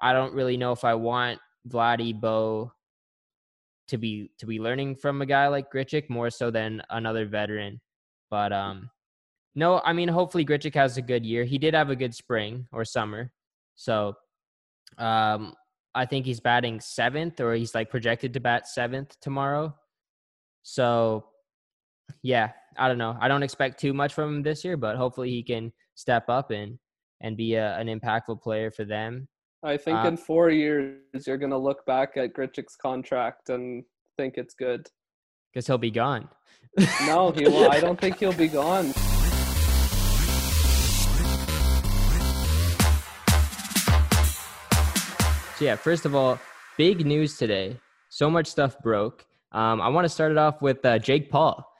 I don't really know if I want Vladdy Bo to be to be learning from a guy like Grichuk more so than another veteran. But um no, I mean hopefully Grichuk has a good year. He did have a good spring or summer. So um I think he's batting seventh or he's like projected to bat seventh tomorrow. So yeah, I don't know. I don't expect too much from him this year, but hopefully he can step up and and be a, an impactful player for them. I think uh, in four years you're gonna look back at Grichuk's contract and think it's good. Because he'll be gone. no, he will. I don't think he'll be gone. So yeah, first of all, big news today. So much stuff broke. Um, I want to start it off with uh, Jake Paul.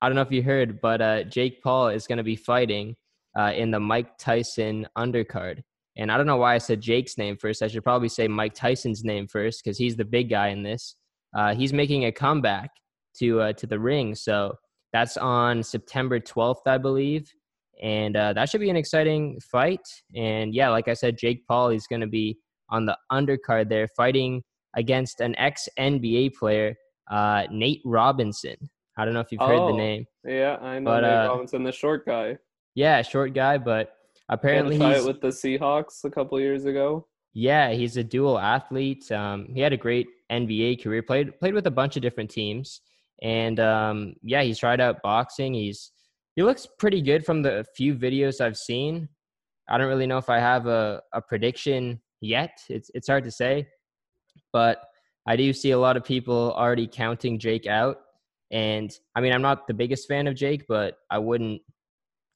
I don't know if you heard, but uh, Jake Paul is going to be fighting uh, in the Mike Tyson undercard. And I don't know why I said Jake's name first. I should probably say Mike Tyson's name first because he's the big guy in this. Uh, he's making a comeback to uh, to the ring, so that's on September 12th, I believe, and uh, that should be an exciting fight. And yeah, like I said, Jake Paul is going to be on the undercard there, fighting against an ex NBA player, uh, Nate Robinson. I don't know if you've heard oh, the name. Yeah, I know but, Nate uh, Robinson, the short guy. Yeah, short guy, but apparently he he's with the Seahawks a couple years ago. Yeah, he's a dual athlete. Um, he had a great NBA career. played played with a bunch of different teams, and um, yeah, he's tried out boxing. He's he looks pretty good from the few videos I've seen. I don't really know if I have a, a prediction yet. It's it's hard to say, but I do see a lot of people already counting Jake out. And I mean, I'm not the biggest fan of Jake, but I wouldn't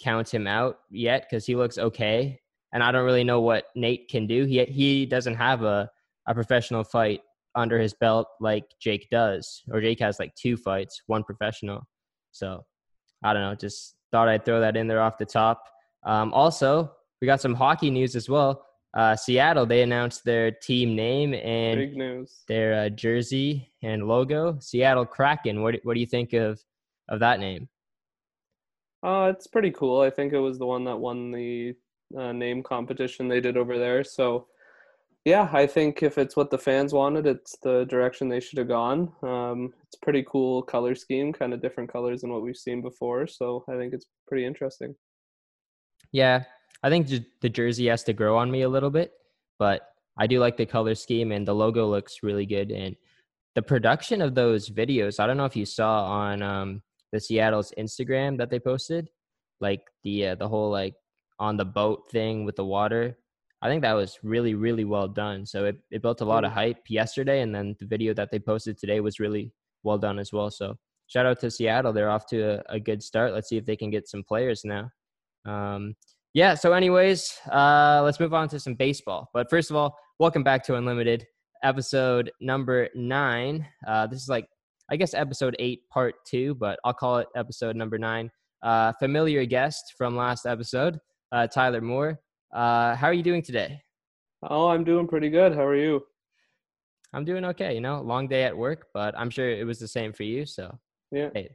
count him out yet because he looks okay. And I don't really know what Nate can do. He he doesn't have a, a professional fight under his belt like Jake does, or Jake has like two fights, one professional. So I don't know. Just thought I'd throw that in there off the top. Um, also, we got some hockey news as well uh, Seattle, they announced their team name and their uh, jersey and logo. Seattle Kraken. What what do you think of of that name? Uh, it's pretty cool. I think it was the one that won the uh, name competition they did over there. So, yeah, I think if it's what the fans wanted, it's the direction they should have gone. Um, it's pretty cool color scheme, kind of different colors than what we've seen before. So I think it's pretty interesting. Yeah, I think the jersey has to grow on me a little bit, but I do like the color scheme and the logo looks really good. And the production of those videos, I don't know if you saw on um, the Seattle's Instagram that they posted, like the uh, the whole like on the boat thing with the water. I think that was really really well done. So it, it built a lot of hype yesterday, and then the video that they posted today was really well done as well. So shout out to Seattle. They're off to a, a good start. Let's see if they can get some players now. Um, yeah. So, anyways, uh, let's move on to some baseball. But first of all, welcome back to Unlimited, episode number nine. Uh, this is like, I guess, episode eight, part two, but I'll call it episode number nine. Uh, familiar guest from last episode, uh, Tyler Moore. Uh, how are you doing today? Oh, I'm doing pretty good. How are you? I'm doing okay. You know, long day at work, but I'm sure it was the same for you. So, yeah. Hey,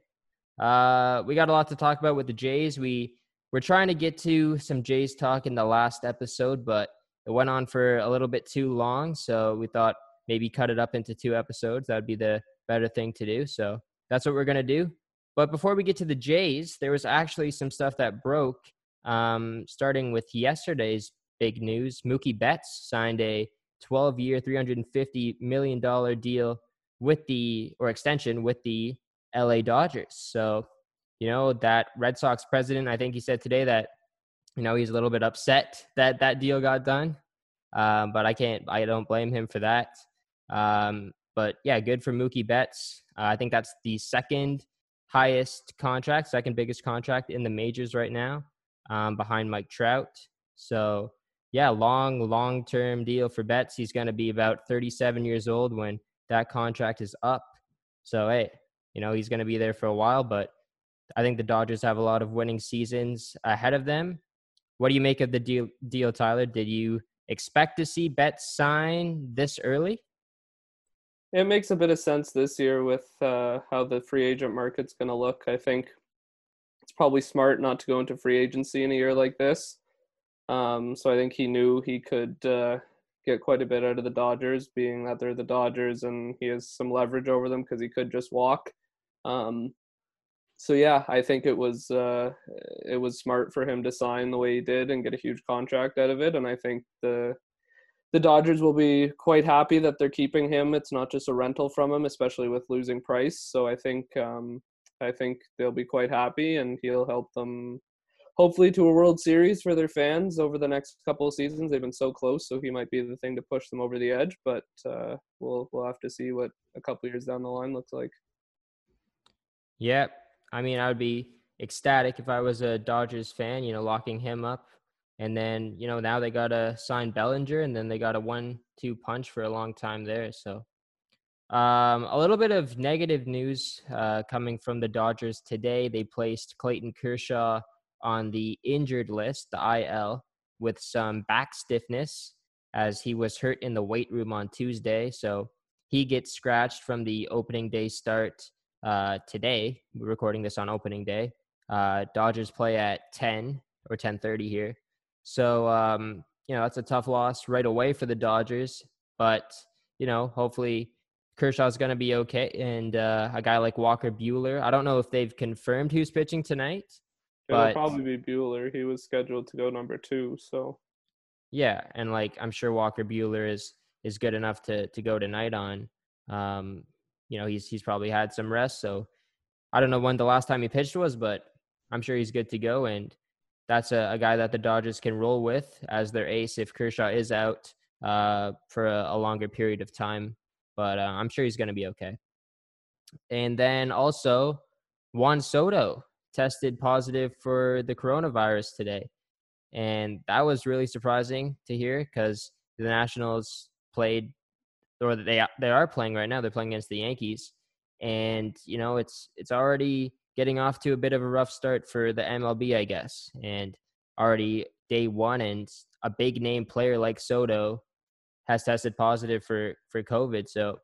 uh, we got a lot to talk about with the Jays. We we're trying to get to some Jays talk in the last episode, but it went on for a little bit too long. So we thought maybe cut it up into two episodes. That would be the better thing to do. So that's what we're going to do. But before we get to the Jays, there was actually some stuff that broke, um, starting with yesterday's big news. Mookie Betts signed a 12 year, $350 million deal with the, or extension with the LA Dodgers. So you know, that Red Sox president, I think he said today that, you know, he's a little bit upset that that deal got done. Um, but I can't, I don't blame him for that. Um, but yeah, good for Mookie Betts. Uh, I think that's the second highest contract, second biggest contract in the majors right now, um, behind Mike Trout. So yeah, long, long term deal for Betts. He's going to be about 37 years old when that contract is up. So hey, you know, he's going to be there for a while, but I think the Dodgers have a lot of winning seasons ahead of them. What do you make of the deal, deal Tyler? Did you expect to see Betts sign this early? It makes a bit of sense this year with uh, how the free agent market's going to look. I think it's probably smart not to go into free agency in a year like this. Um, so I think he knew he could uh, get quite a bit out of the Dodgers, being that they're the Dodgers and he has some leverage over them because he could just walk. Um, so yeah, I think it was uh, it was smart for him to sign the way he did and get a huge contract out of it, and I think the the Dodgers will be quite happy that they're keeping him. It's not just a rental from him, especially with losing Price. So I think um, I think they'll be quite happy, and he'll help them hopefully to a World Series for their fans over the next couple of seasons. They've been so close, so he might be the thing to push them over the edge. But uh, we'll we'll have to see what a couple years down the line looks like. Yeah, I mean, I would be ecstatic if I was a Dodgers fan. You know, locking him up, and then you know now they got to sign Bellinger, and then they got a one-two punch for a long time there. So. Um, a little bit of negative news uh, coming from the Dodgers today. They placed Clayton Kershaw on the injured list, the IL, with some back stiffness as he was hurt in the weight room on Tuesday. So he gets scratched from the opening day start uh, today. We're recording this on opening day. Uh, Dodgers play at 10 or 10:30 here. So um, you know that's a tough loss right away for the Dodgers. But you know, hopefully Kershaw's going to be okay. And uh, a guy like Walker Buehler, I don't know if they've confirmed who's pitching tonight, It'll but, probably be Buehler. He was scheduled to go number two, so yeah, and like I'm sure Walker Buehler is is good enough to to go tonight on. Um, you know, he's he's probably had some rest, so I don't know when the last time he pitched was, but I'm sure he's good to go. And that's a, a guy that the Dodgers can roll with as their ace if Kershaw is out uh, for a, a, longer period of time. But uh, I'm sure he's going to be okay. And then also Juan Soto tested positive for the coronavirus today. And that was really surprising to hear because the Nationals played, or they they are playing right now. They're playing against the Yankees, and you know it's it's already getting off to a bit of a rough start for the MLB, I guess. And already day one, and a big name player like Soto has tested positive for for COVID. So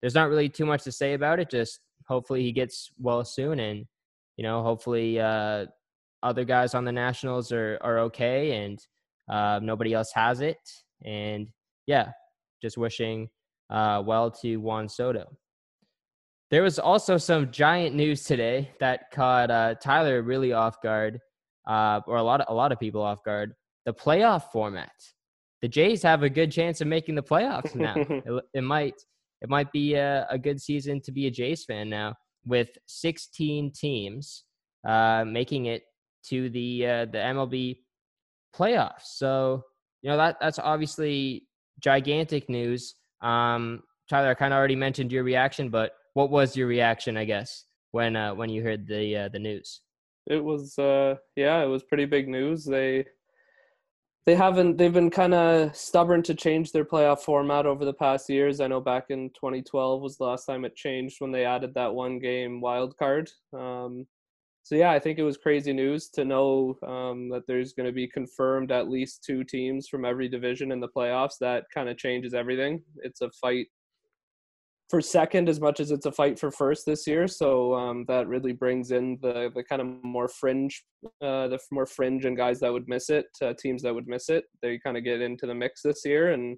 there's not really too much to say about it. Just hopefully he gets well soon and you know, hopefully uh, other guys on the Nationals are are okay and uh, nobody else has it. And yeah, just wishing uh, well to Juan Soto. There was also some giant news today that caught uh, Tyler really off guard, uh, or a lot of a lot of people off guard. The playoff format. The Jays have a good chance of making the playoffs now. it, it, might it might be a, a good season to be a Jays fan now with 16 teams uh, making it to the uh, the MLB playoffs. So you know that that's obviously gigantic news. Um, Tyler, I kind of already mentioned your reaction, but what was your reaction? I guess when uh, when you heard the uh, the news. It was uh, yeah, it was pretty big news. They they haven't they've been kind of stubborn to change their playoff format over the past years i know back in 2012 was the last time it changed when they added that one game wild card um, so yeah i think it was crazy news to know um, that there's going to be confirmed at least two teams from every division in the playoffs that kind of changes everything it's a fight for second as much as it's a fight for first this year. So um, that really brings in the the kind of more fringe, uh, the more fringe and guys that would miss it, uh, teams that would miss it. They kind of get into the mix this year, and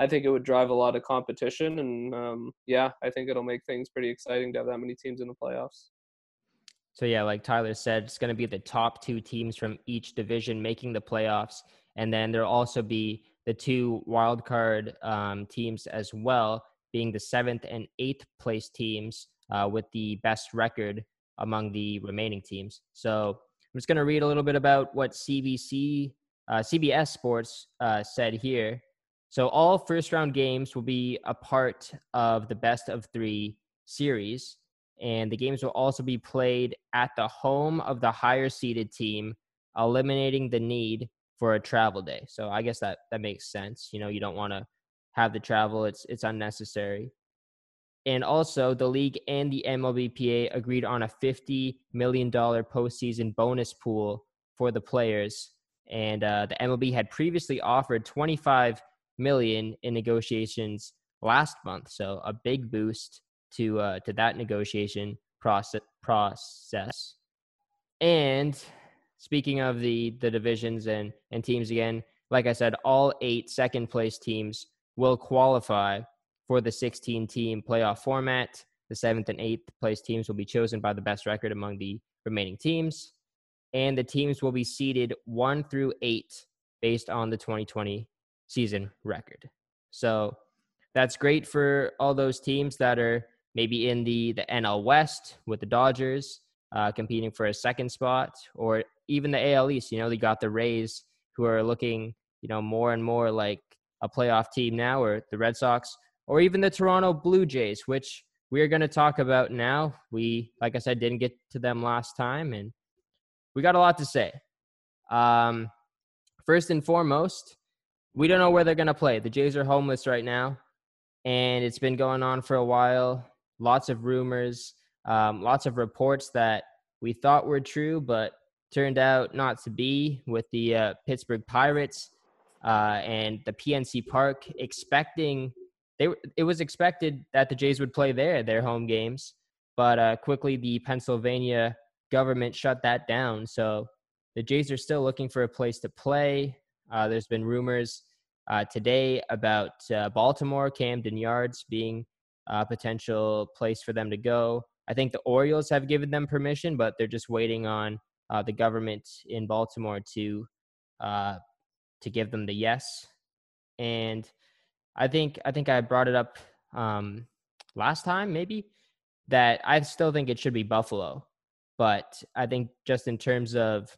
I think it would drive a lot of competition. And um, yeah, I think it'll make things pretty exciting to have that many teams in the playoffs. So yeah, like Tyler said, it's going to be the top two teams from each division making the playoffs, and then there'll also be the two wild card um, teams as well being the seventh and eighth place teams uh, with the best record among the remaining teams. So I'm just going to read a little bit about what CBC, uh, CBS Sports uh, said here. So all first round games will be a part of the best of three series, and the games will also be played at the home of the higher seeded team, eliminating the need for a travel day. So I guess that that makes sense. You know, you don't want to have the travel. It's it's unnecessary. And also, the league and the MLBPA agreed on a $50 million postseason bonus pool for the players. And uh, the MLB had previously offered 25 million in negotiations last month, so a big boost to uh, to that negotiation process. Process. And speaking of the the divisions and and teams again, like I said, all eight second place teams will qualify for the 16 team playoff format. The seventh and eighth place teams will be chosen by the best record among the remaining teams. And the teams will be seeded one through eight based on the 2020 season record. So that's great for all those teams that are maybe in the, the NL West with the Dodgers uh, competing for a second spot, or even the AL East. You know, they got the Rays who are looking, you know, more and more like a playoff team now, or the Red Sox, or even the Toronto Blue Jays, which we are going to talk about now. We, like I said, didn't get to them last time, and we got a lot to say. Um, first and foremost, we don't know where they're going to play. The Jays are homeless right now, and it's been going on for a while. Lots of rumors, um, lots of reports that we thought were true, but turned out not to be with the uh, Pittsburgh Pirates uh, and the PNC Park expecting they it was expected that the Jays would play there their home games, but uh, quickly the Pennsylvania government shut that down. So the Jays are still looking for a place to play. Uh, there's been rumors uh, today about uh, Baltimore, Camden Yards being a potential place for them to go. I think the Orioles have given them permission, but they're just waiting on uh, the government in Baltimore to uh, to give them the yes. And I think I think I brought it up um, last time, maybe that I still think it should be Buffalo, but I think just in terms of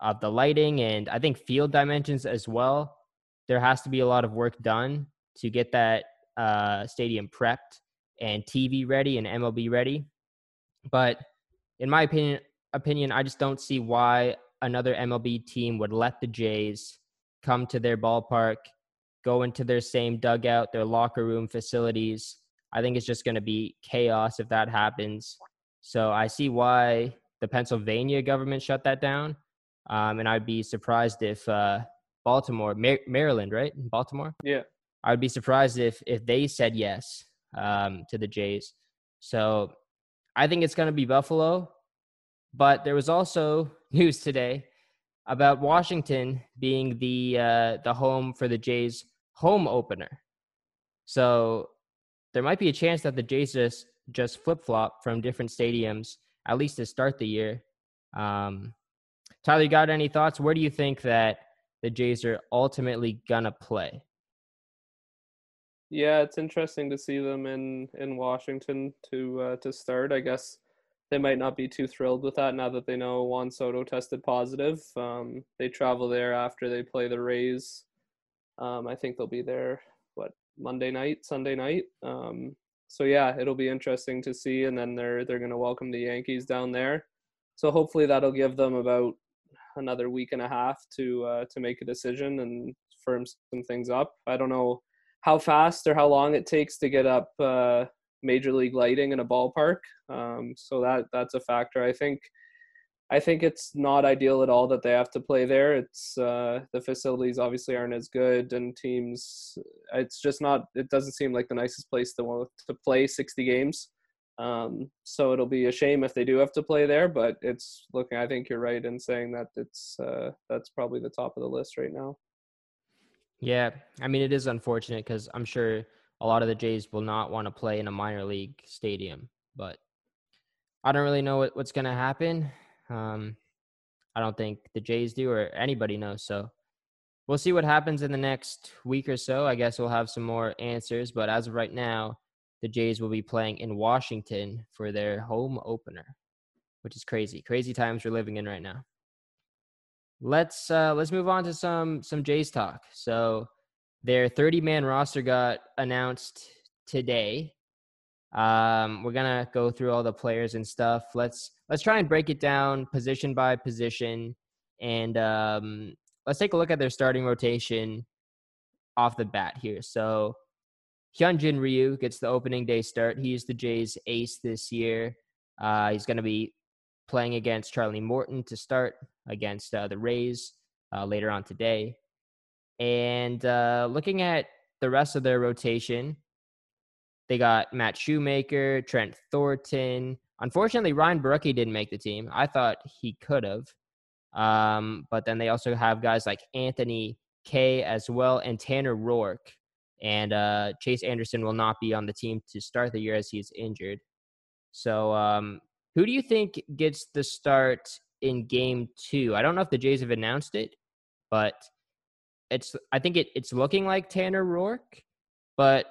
of the lighting and I think field dimensions as well, there has to be a lot of work done to get that uh, stadium prepped and TV ready and MLB ready. But in my opinion, opinion, I just don't see why another MLB team would let the Jays come to their ballpark, go into their same dugout, their locker room facilities. I think it's just going to be chaos if that happens. So I see why the Pennsylvania government shut that down. Um, and I'd be surprised if uh, Baltimore, Mar- Maryland, right? Baltimore? Yeah. I'd be surprised if if they said yes um, to the Jays. So I think it's going to be Buffalo. But there was also news today about Washington being the uh, the home for the Jays home opener. So there might be a chance that the Jays just just flip flop from different stadiums at least to start the year. Um, Tyler, you got any thoughts? Where do you think that the Jays are ultimately gonna play? Yeah, it's interesting to see them in in Washington to uh, to start. I guess they might not be too thrilled with that now that they know Juan Soto tested positive. Um, they travel there after they play the Rays. Um, I think they'll be there what Monday night, Sunday night. Um, so yeah, it'll be interesting to see. And then they're they're going to welcome the Yankees down there. So hopefully that'll give them about another week and a half to uh, to make a decision and firm some things up. I don't know how fast or how long it takes to get up uh, major league lighting in a ballpark. Um, so that that's a factor. I think I think it's not ideal at all that they have to play there. It's uh, the facilities obviously aren't as good, and teams. It's just not. It doesn't seem like the nicest place to to play 60 games. Um, so it'll be a shame if they do have to play there. But it's looking. I think you're right in saying that it's uh, that's probably the top of the list right now. Yeah, I mean it is unfortunate because I'm sure a lot of the Jays will not want to play in a minor league stadium, but I don't really know what, what's going to happen. Um, I don't think the Jays do or anybody knows. So we'll see what happens in the next week or so. I guess we'll have some more answers, but as of right now, the Jays will be playing in Washington for their home opener, which is crazy. Crazy times we're living in right now. Let's uh, let's move on to some some Jays talk. So their 30 man roster got announced today. Um, we're gonna go through all the players and stuff. Let's let's try and break it down position by position, and um, let's take a look at their starting rotation off the bat here. So Hyunjin Ryu gets the opening day start. He's the Jays' ace this year. Uh, he's going to be playing against Charlie Morton to start against uh, the Rays uh, later on today. And uh, looking at the rest of their rotation, they got Matt Shoemaker, Trent Thornton. Unfortunately, Ryan Borucki didn't make the team. I thought he could have. Um, but then they also have guys like Anthony Kay as well, and Tanner Roark. And uh, Chase Anderson will not be on the team to start the year as he's injured. So, um, who do you think gets the start in game two? I don't know if the Jays have announced it, but it's I think it, it's looking like Tanner Roark, But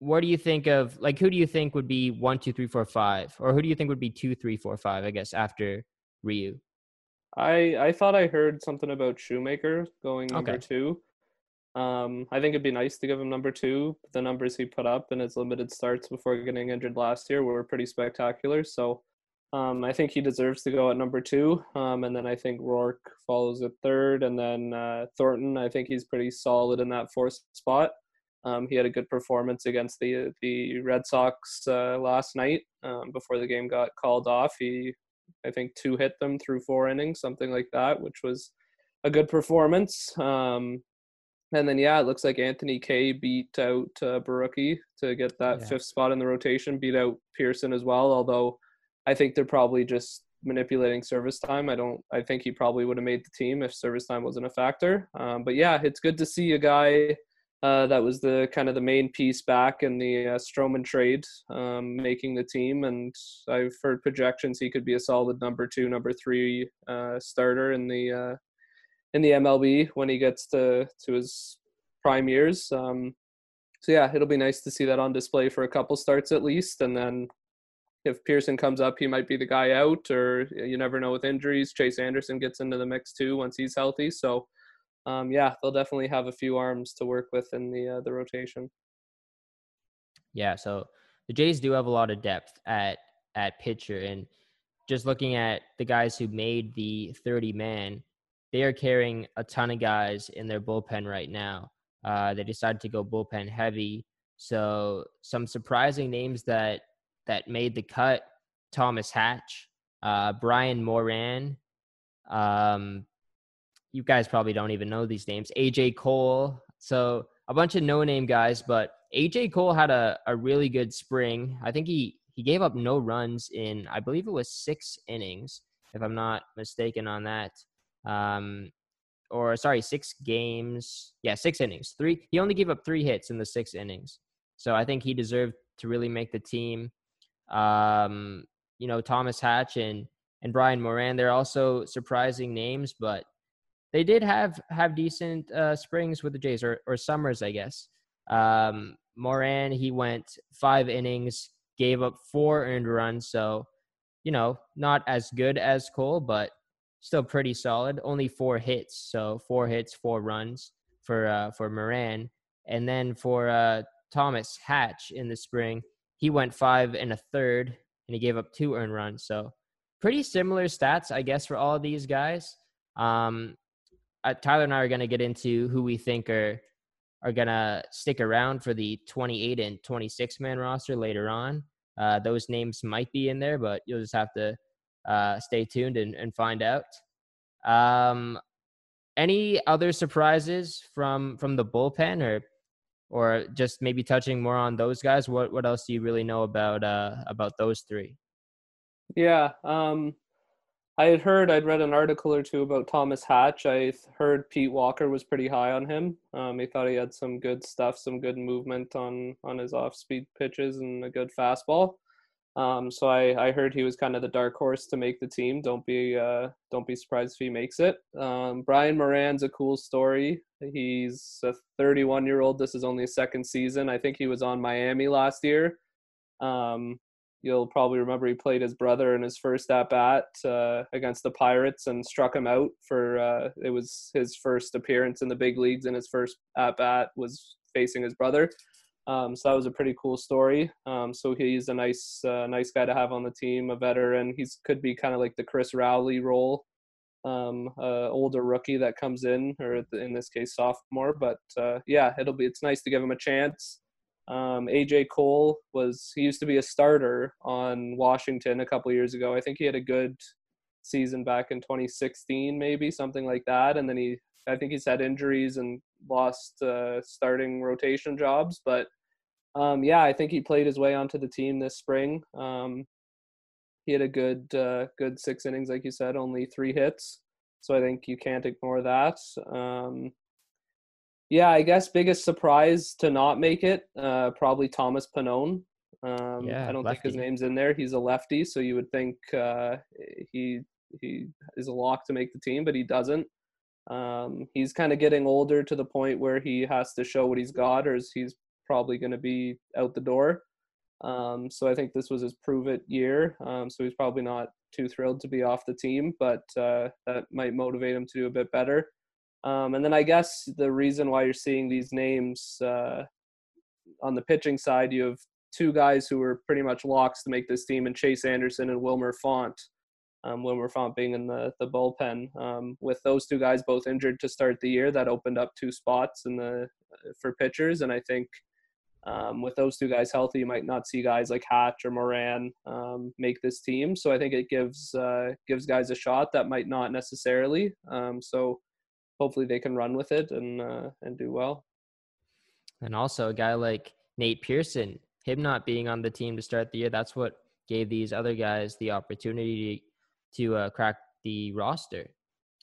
what do you think of like who do you think would be one, two, three, four, five, or who do you think would be two, three, four, five? I guess after Ryu. I I thought I heard something about Shoemaker going number okay. two. Um, I think it'd be nice to give him number two. The numbers he put up in his limited starts before getting injured last year were pretty spectacular. So um, I think he deserves to go at number two. Um, and then I think Roark follows at third. And then uh, Thornton, I think he's pretty solid in that fourth spot. Um, he had a good performance against the the Red Sox uh, last night um, before the game got called off. He, I think, two hit them through four innings, something like that, which was a good performance. Um, and then yeah, it looks like Anthony Kay beat out uh, to get that yeah. fifth spot in the rotation. Beat out Pearson as well, although I think they're probably just manipulating service time. I don't. I think he probably would have made the team if service time wasn't a factor. Um, but yeah, it's good to see a guy uh, that was the kind of the main piece back in the uh, Stroman trade, um, making the team. And I've heard projections he could be a solid number two, number three uh, starter in the uh, in the MLB when he gets to to his prime years. Um, so yeah, it'll be nice to see that on display for a couple starts at least, and then if Pearson comes up, he might be the guy out, or you never know with injuries. Chase Anderson gets into the mix too once he's healthy. So um, yeah, they'll definitely have a few arms to work with in the uh, the rotation. Yeah, so the Jays do have a lot of depth at at pitcher, and just looking at the guys who made the 30 man they are carrying a ton of guys in their bullpen right now. Uh, they decided to go bullpen heavy. So some surprising names that that made the cut: Thomas Hatch, uh, Brian Moran. Um, you guys probably don't even know these names. AJ Cole. So a bunch of no-name guys, but AJ Cole had a, a really good spring. I think he he gave up no runs in I believe it was six innings, if I'm not mistaken on that um, or sorry, six games. Yeah, six innings. Three. He only gave up three hits in the six innings. So I think he deserved to really make the team. Um, you know, Thomas Hatch and and Brian Moran. They're also surprising names, but they did have have decent uh, springs with the Jays or or summers, I guess. Um, Moran he went five innings, gave up four earned runs, so you know not as good as Cole, but still pretty solid. Only four hits, so four hits, four runs for uh, for Moran, and then for uh, Thomas Hatch in the spring, he went five and a third, and he gave up two earned runs. So pretty similar stats, I guess, for all of these guys. Um, uh, Tyler and I are going to get into who we think are are going to stick around for the 28 and 26 man roster later on. Uh, those names might be in there, but you'll just have to uh, stay tuned and, and find out. Um, any other surprises from from the bullpen, or or just maybe touching more on those guys? What what else do you really know about uh, about those three? Yeah, um, I had heard, I'd read an article or two about Thomas Hatch. I heard Pete Walker was pretty high on him. Um, he thought he had some good stuff, some good movement on on his off speed pitches and a good fastball. Um, so I, I heard he was kind of the dark horse to make the team. Don't be uh, don't be surprised if he makes it. Um, Brian Moran's a cool story. He's a 31 year old. This is only his second season. I think he was on Miami last year. Um, you'll probably remember he played his brother in his first at bat uh, against the Pirates and struck him out for uh, it was his first appearance in the big leagues and his first at bat was facing his brother. Um, so that was a pretty cool story. Um, so he's a nice, uh, nice guy to have on the team, a veteran. He's could be kind of like the Chris Rowley role, um, uh, older rookie that comes in, or in this case, sophomore. But uh, yeah, it'll be. It's nice to give him a chance. Um, AJ Cole was he used to be a starter on Washington a couple years ago. I think he had a good season back in 2016, maybe something like that. And then he, I think he's had injuries and lost uh, starting rotation jobs, but um, yeah, I think he played his way onto the team this spring. Um, he had a good uh, good six innings, like you said, only three hits. So I think you can't ignore that. Um, yeah, I guess biggest surprise to not make it, uh, probably Thomas Pannone. Um, Yeah, I don't think his name's in there. He's a lefty, so you would think uh, he he is a lock to make the team, but he doesn't. Um, he's kind of getting older to the point where he has to show what he's got, or is he's probably going to be out the door. Um, so I think this was his prove it year. Um, so he's probably not too thrilled to be off the team, but uh, that might motivate him to do a bit better. Um, and then I guess the reason why you're seeing these names uh, on the pitching side, you have two guys who were pretty much locks to make this team, and Chase Anderson and Wilmer Font. Um, Wilmer Font being in the the bullpen. Um, with those two guys both injured to start the year, that opened up two spots in the for pitchers, and I think um, with those two guys healthy, you might not see guys like Hatch or Moran um, make this team. So I think it gives uh, gives guys a shot that might not necessarily. Um, so hopefully they can run with it and uh, and do well. And also a guy like Nate Pearson, him not being on the team to start the year, that's what gave these other guys the opportunity to uh, crack the roster.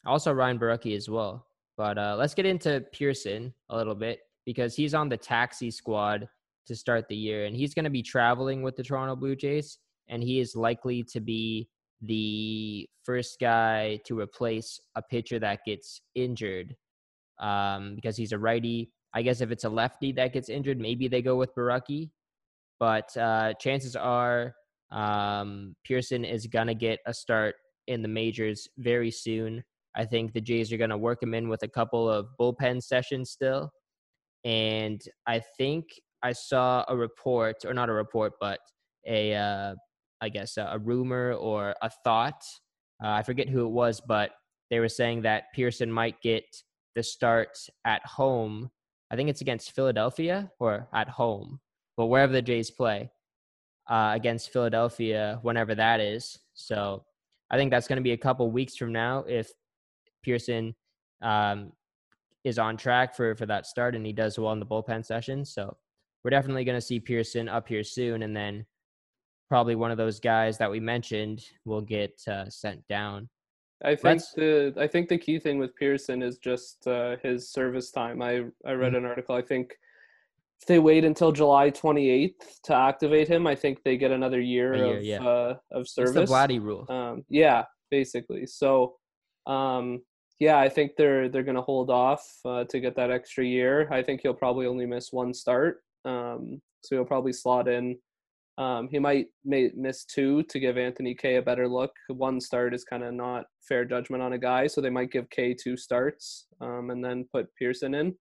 Also Ryan Borucki as well. But uh, let's get into Pearson a little bit because he's on the taxi squad to start the year, and he's going to be traveling with the Toronto Blue Jays, and he is likely to be the first guy to replace a pitcher that gets injured um, because he's a righty. I guess if it's a lefty that gets injured, maybe they go with Borucki. But uh, chances are um, Pearson is going to get a start in the majors very soon. I think the Jays are going to work him in with a couple of bullpen sessions still. And I think I saw a report, or not a report, but a, uh, I guess, a, a rumor or a thought. Uh, I forget who it was, but they were saying that Pearson might get the start at home. I think it's against Philadelphia or at home, but wherever the Jays play uh, against Philadelphia, whenever that is. So I think that's going to be a couple weeks from now if Pearson um, is on track for for that start and he does well in the bullpen session. So we're definitely going to see Pearson up here soon, and then probably one of those guys that we mentioned will get uh, sent down. I think Let's- the I think the key thing with Pearson is just uh, his service time. I I read Mhm. an article. I think if they wait until July 28th to activate him, I think they get another year, year, of yeah. uh, of It's the service. Vladdy rule. Um, yeah, basically. So, um, yeah, I think they're they're gonna hold off uh, to get that extra year. I think he'll probably only miss one start, um, so he'll probably slot in. Um, he might may miss two to give Anthony Kay a better look. One start is kind of not fair judgment on a guy, so they might give Kay two starts um, and then put Pearson in.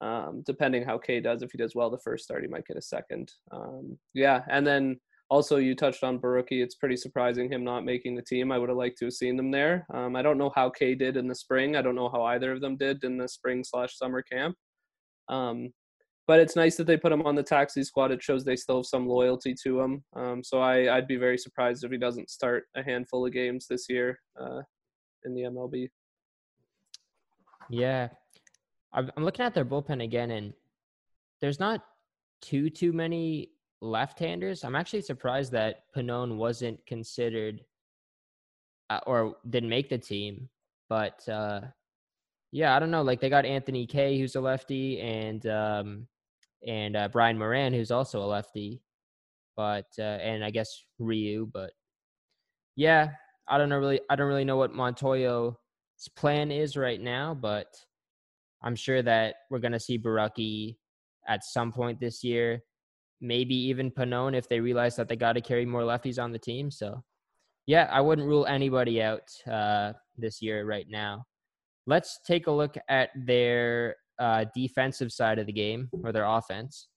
Um, depending how Kay does, if he does well the first start, he might get a second. Um, yeah, and then also, you touched on Borucki. It's pretty surprising him not making the team. I would have liked to have seen them there. Um, I don't know how Kay did in the spring. I don't know how either of them did in the spring slash summer camp. Um, but it's nice that they put him on the taxi squad. It shows they still have some loyalty to him. Um, so I, I'd be very surprised if he doesn't start a handful of games this year uh, in the MLB. Yeah, I'm looking at their bullpen again, and there's not too too many left-handers. I'm actually surprised that Pannone wasn't considered uh, or didn't make the team. But uh, yeah, I don't know. Like they got Anthony Kay, who's a lefty, and um, and uh, Brian Moran, who's also a lefty. But uh, and I guess Ryu. But yeah, I don't know really. I don't really know what Montoyo's plan is right now, but I'm sure that we're gonna see Borucki at some point this year. Maybe even Pannone if they realize that they got to carry more lefties on the team. So, yeah, I wouldn't rule anybody out uh, this year right now. Let's take a look at their uh, defensive side of the game or their offense,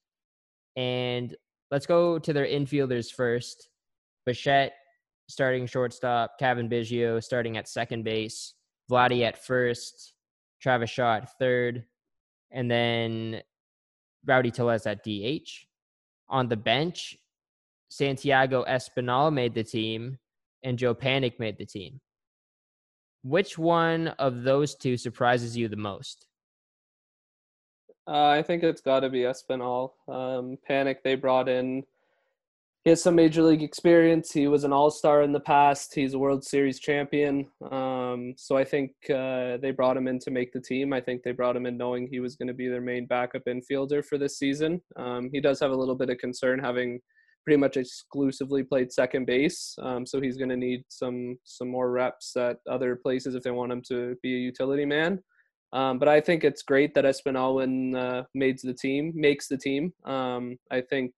and let's go to their infielders first. Bichette starting shortstop, Cavan Biggio starting at second base, Vladdy at first, Travis Shaw at third, and then Rowdy Tellez at DH. On the bench, Santiago Espinal made the team, and Joe Panik made the team. Which one of those two surprises you the most? Uh, I think it's got to be Espinal. Um, Panik they brought in he has some major league experience. He was an all star in the past. He's a World Series champion. Um, so I think uh, they brought him in to make the team. I think they brought him in knowing he was going to be their main backup infielder for this season. Um, he does have a little bit of concern having pretty much exclusively played second base. Um, so he's going to need some some more reps at other places if they want him to be a utility man. Um, but I think it's great that Espinal uh, makes the team. Makes the team. Um, I think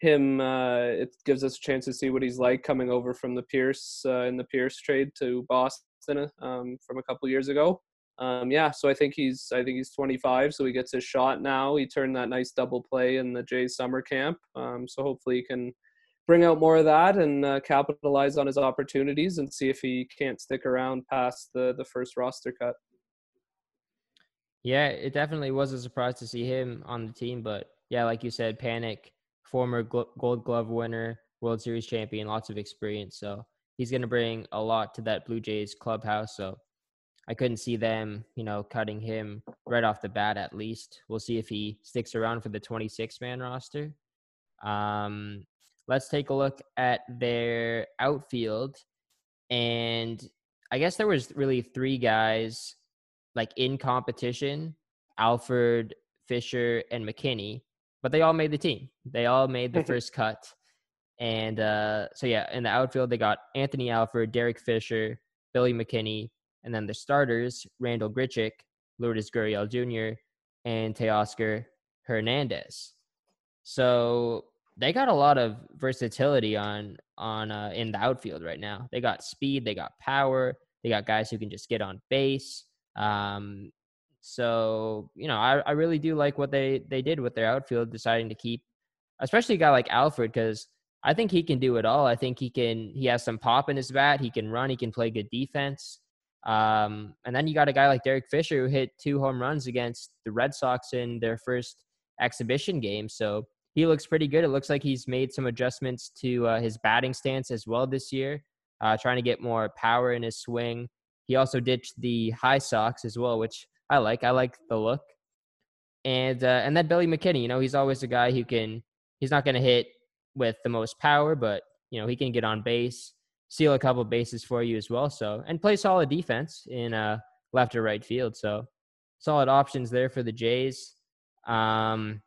him uh, it gives us a chance to see what he's like coming over from the Pearce uh, in the Pearce trade to Boston um, from a couple years ago. Um, yeah, so I think he's I think he's 25, so he gets his shot now. He turned that nice double play in the Jays summer camp, um, so hopefully he can bring out more of that and uh, capitalize on his opportunities and see if he can't stick around past the the first roster cut. Yeah, it definitely was a surprise to see him on the team, but yeah, like you said, Panik former Gold Glove winner, World Series champion, lots of experience. So he's going to bring a lot to that Blue Jays clubhouse. So I couldn't see them, you know, cutting him right off the bat. At least we'll see if he sticks around for the 26 man roster. Um, let's take a look at their outfield, and I guess there was really three guys like in competition: Alford, Fisher, and McKinney but they all made the team. They all made the first cut. And uh, so, yeah, in the outfield, they got Anthony Alford, Derek Fisher, Billy McKinney, and then the starters, Randall Grichuk, Lourdes Gurriel Jr., and Teoscar Hernandez. So they got a lot of versatility on on uh, in the outfield right now. They got speed, they got power, they got guys who can just get on base. Um, so, you know, I, I really do like what they, they did with their outfield, deciding to keep, especially a guy like Alford, because I think he can do it all. I think he can, he has some pop in his bat. He can run, he can play good defense. Um, and then you got a guy like Derek Fisher who hit two home runs against the Red Sox in their first exhibition game. So he looks pretty good. It looks like he's made some adjustments to uh, his batting stance as well this year, uh, trying to get more power in his swing. He also ditched the high socks as well, which I like. I like the look. And uh, and then Billy McKinney, you know, he's always a guy who can. He's not going to hit with the most power, but you know he can get on base, steal a couple bases for you as well. So and play solid defense in uh, left or right field. So solid options there for the Jays. Um,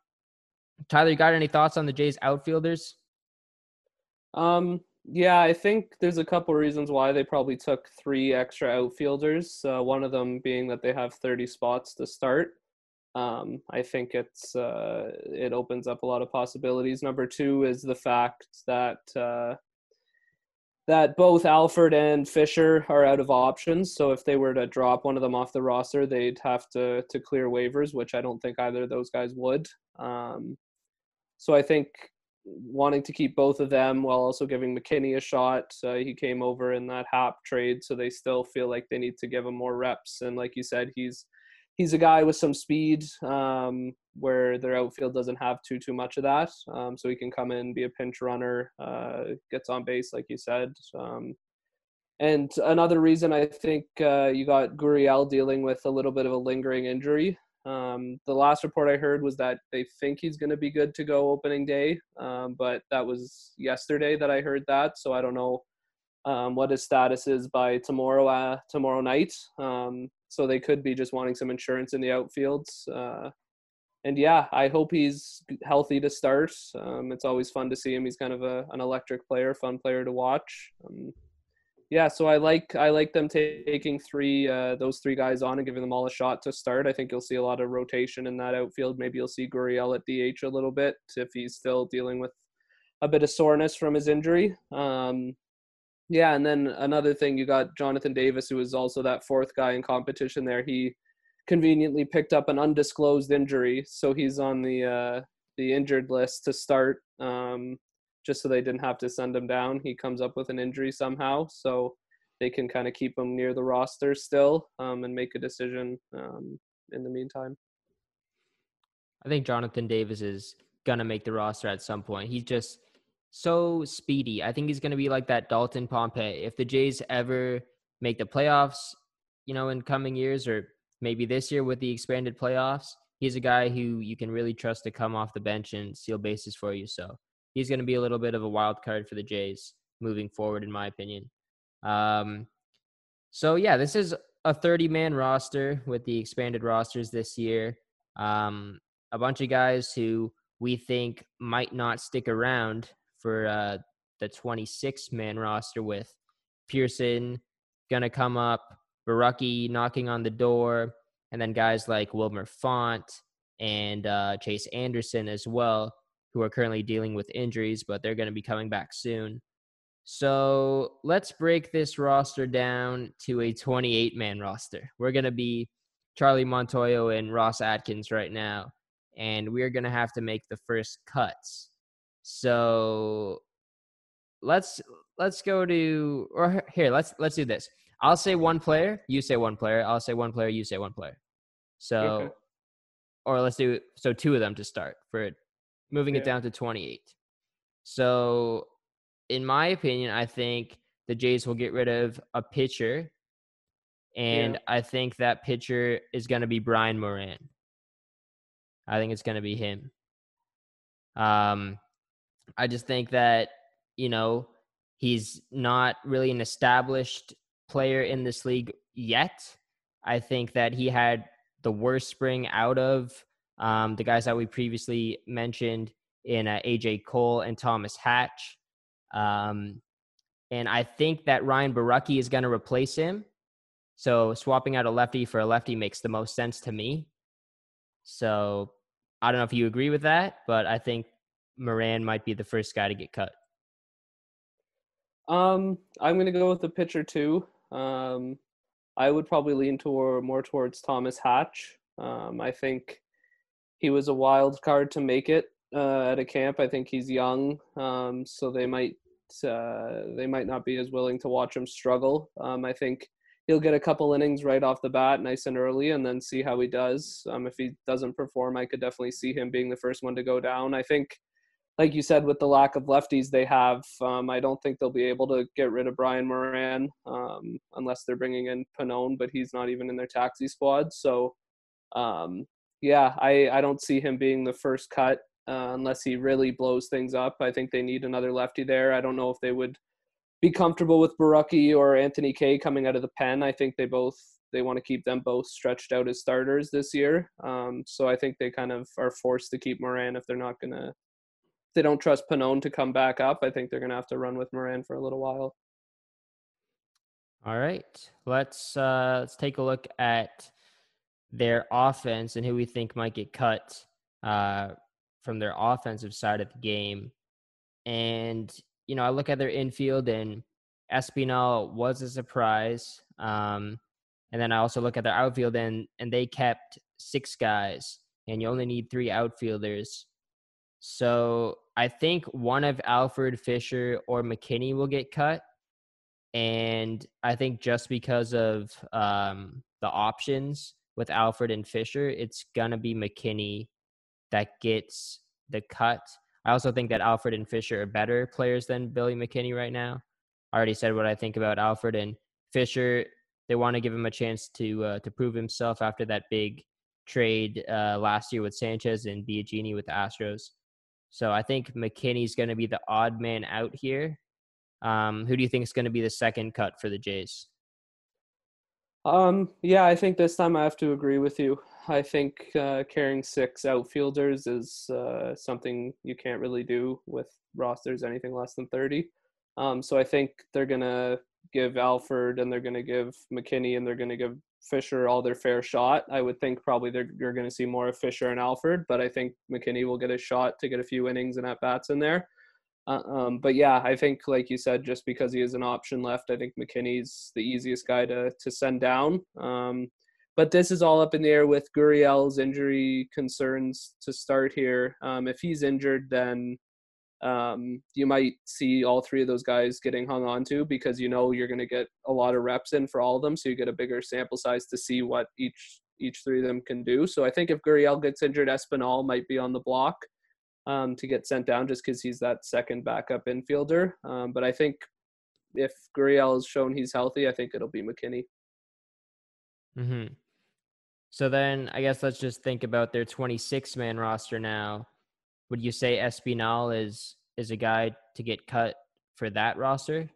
Tyler, you got any thoughts on the Jays outfielders? Um, yeah, I think there's a couple reasons why they probably took three extra outfielders. Uh, one of them being that they have 30 spots to start. Um, I think it's uh, it opens up a lot of possibilities. Number two is the fact that uh, that both Alford and Fisher are out of options. So if they were to drop one of them off the roster, they'd have to to clear waivers, which I don't think either of those guys would. Um, so I think wanting to keep both of them while also giving McKinney a shot. Uh, he came over in that Happ trade, so they still feel like they need to give him more reps. And like you said, he's he's a guy with some speed um, where their outfield doesn't have too too much of that. Um, so he can come in, be a pinch runner, uh, gets on base, like you said. Um, and another reason I think uh, you got Gurriel dealing with a little bit of a lingering injury. Um, the last report I heard was that they think he's going to be good to go opening day, um, but that was yesterday that I heard that. So I don't know um, what his status is by tomorrow uh, tomorrow night. Um, so they could be just wanting some insurance in the outfields. Uh, and yeah, I hope he's healthy to start. Um, it's always fun to see him. He's kind of a, an electric player, fun player to watch. Yeah, so I like I like them taking three uh, those three guys on and giving them all a shot to start. I think you'll see a lot of rotation in that outfield. Maybe you'll see Gurriel at DH a little bit if he's still dealing with a bit of soreness from his injury. Um, yeah, and then another thing, you got Jonathan Davis, who is also that fourth guy in competition. There, he conveniently picked up an undisclosed injury, so he's on the uh, the injured list to start. Um, just so they didn't have to send him down. He comes up with an injury somehow, so they can kind of keep him near the roster still um, and make a decision um, in the meantime. I think Jonathan Davis is gonna make the roster at some point. He's just so speedy. I think he's gonna be like that Dalton Pompey. If the Jays ever make the playoffs, you know, in coming years or maybe this year with the expanded playoffs, he's a guy who you can really trust to come off the bench and steal bases for you. So he's going to be a little bit of a wild card for the Jays moving forward, in my opinion. Um, so yeah, this is a 30 man roster with the expanded rosters this year. Um, a bunch of guys who we think might not stick around for uh, the 26 man roster with Pearson gonna come up, Borucki knocking on the door, and then guys like Wilmer Font and uh, Chase Anderson as well, who are currently dealing with injuries, but they're going to be coming back soon. So let's break this roster down to a 28 man roster. We're going to be Charlie Montoyo and Ross Atkins right now, and we're going to have to make the first cuts. So let's let's go to or here let's let's do this. I'll say one player, you say one player. I'll say one player, you say one player. So, okay. or let's do so two of them to start for moving yeah. it down to 28. So, in my opinion, I think the Jays will get rid of a pitcher, and yeah. I think that pitcher is going to be Brian Moran. I think it's going to be him. Um, I just think that you know he's not really an established player in this league yet. I think that he had the worst spring out of um, the guys that we previously mentioned in uh, AJ Cole and Thomas Hatch. Um, and I think that Ryan Borucki is going to replace him. So swapping out a lefty for a lefty makes the most sense to me. So I don't know if you agree with that, but I think Moran might be the first guy to get cut. Um, I'm going to go with the pitcher too. Um, I would probably lean toward more towards Thomas Hatch. Um, I think he was a wild card to make it uh, at a camp. I think he's young, um, so they might uh, they might not be as willing to watch him struggle. Um, I think he'll get a couple innings right off the bat, nice and early, and then see how he does. Um, if he doesn't perform, I could definitely see him being the first one to go down. I think like you said, with the lack of lefties they have, um, I don't think they'll be able to get rid of Brian Moran um, unless they're bringing in Pannone, but he's not even in their taxi squad. So, um, yeah, I, I don't see him being the first cut uh, unless he really blows things up. I think they need another lefty there. I don't know if they would be comfortable with Borucki or Anthony Kay coming out of the pen. I think they both they want to keep them both stretched out as starters this year. Um, so I think they kind of are forced to keep Moran if they're not to they don't trust Pannone to come back up, I think they're to have to run with Moran for a little while. All right, let's uh, let's take a look at their offense and who we think might get cut uh, from their offensive side of the game. And you know, I look at their infield, and Espinal was a surprise. Um, and then I also look at their outfield, and and they kept six guys, and you only need three outfielders. So I think one of Alford Fisher or McKinney will get cut. And I think just because of um, the options with Alford and Fisher, it's to be McKinney that gets the cut. I also think that Alford and Fisher are better players than Billy McKinney right now. I already said what I think about Alford and Fisher. They want to give him a chance to uh, to prove himself after that big trade uh, last year with Sanchez and Biagini with the Astros. So I think McKinney's going to be the odd man out here. Um, who do you think is going to be the second cut for the Jays? Um, yeah, I think this time I have to agree with you. I think uh, carrying six outfielders is uh, something you can't really do with rosters anything less than 30. Um, so I think they're going to give Alford and they're going to give McKinney and they're going to give Fisher all their fair shot. I would think probably they're, you're going to see more of Fisher and Alford, but I think McKinney will get a shot to get a few innings and at bats in there. Uh, um, but yeah, I think like you said, just because he has an option left, I think McKinney's the easiest guy to to send down. Um, but this is all up in the air with Gurriel's injury concerns to start here. Um, if he's injured, then um, you might see all three of those guys getting hung on to because you know you're going to get a lot of reps in for all of them, so you get a bigger sample size to see what each each three of them can do. So I think if Gurriel gets injured, Espinal might be on the block um, to get sent down just because he's that second backup infielder. Um, but I think if Gurriel has shown he's healthy, I think it'll be McKinney. Hmm. So then I guess let's just think about their 26 man roster now would you say Espinal is is a guy to get cut for that roster?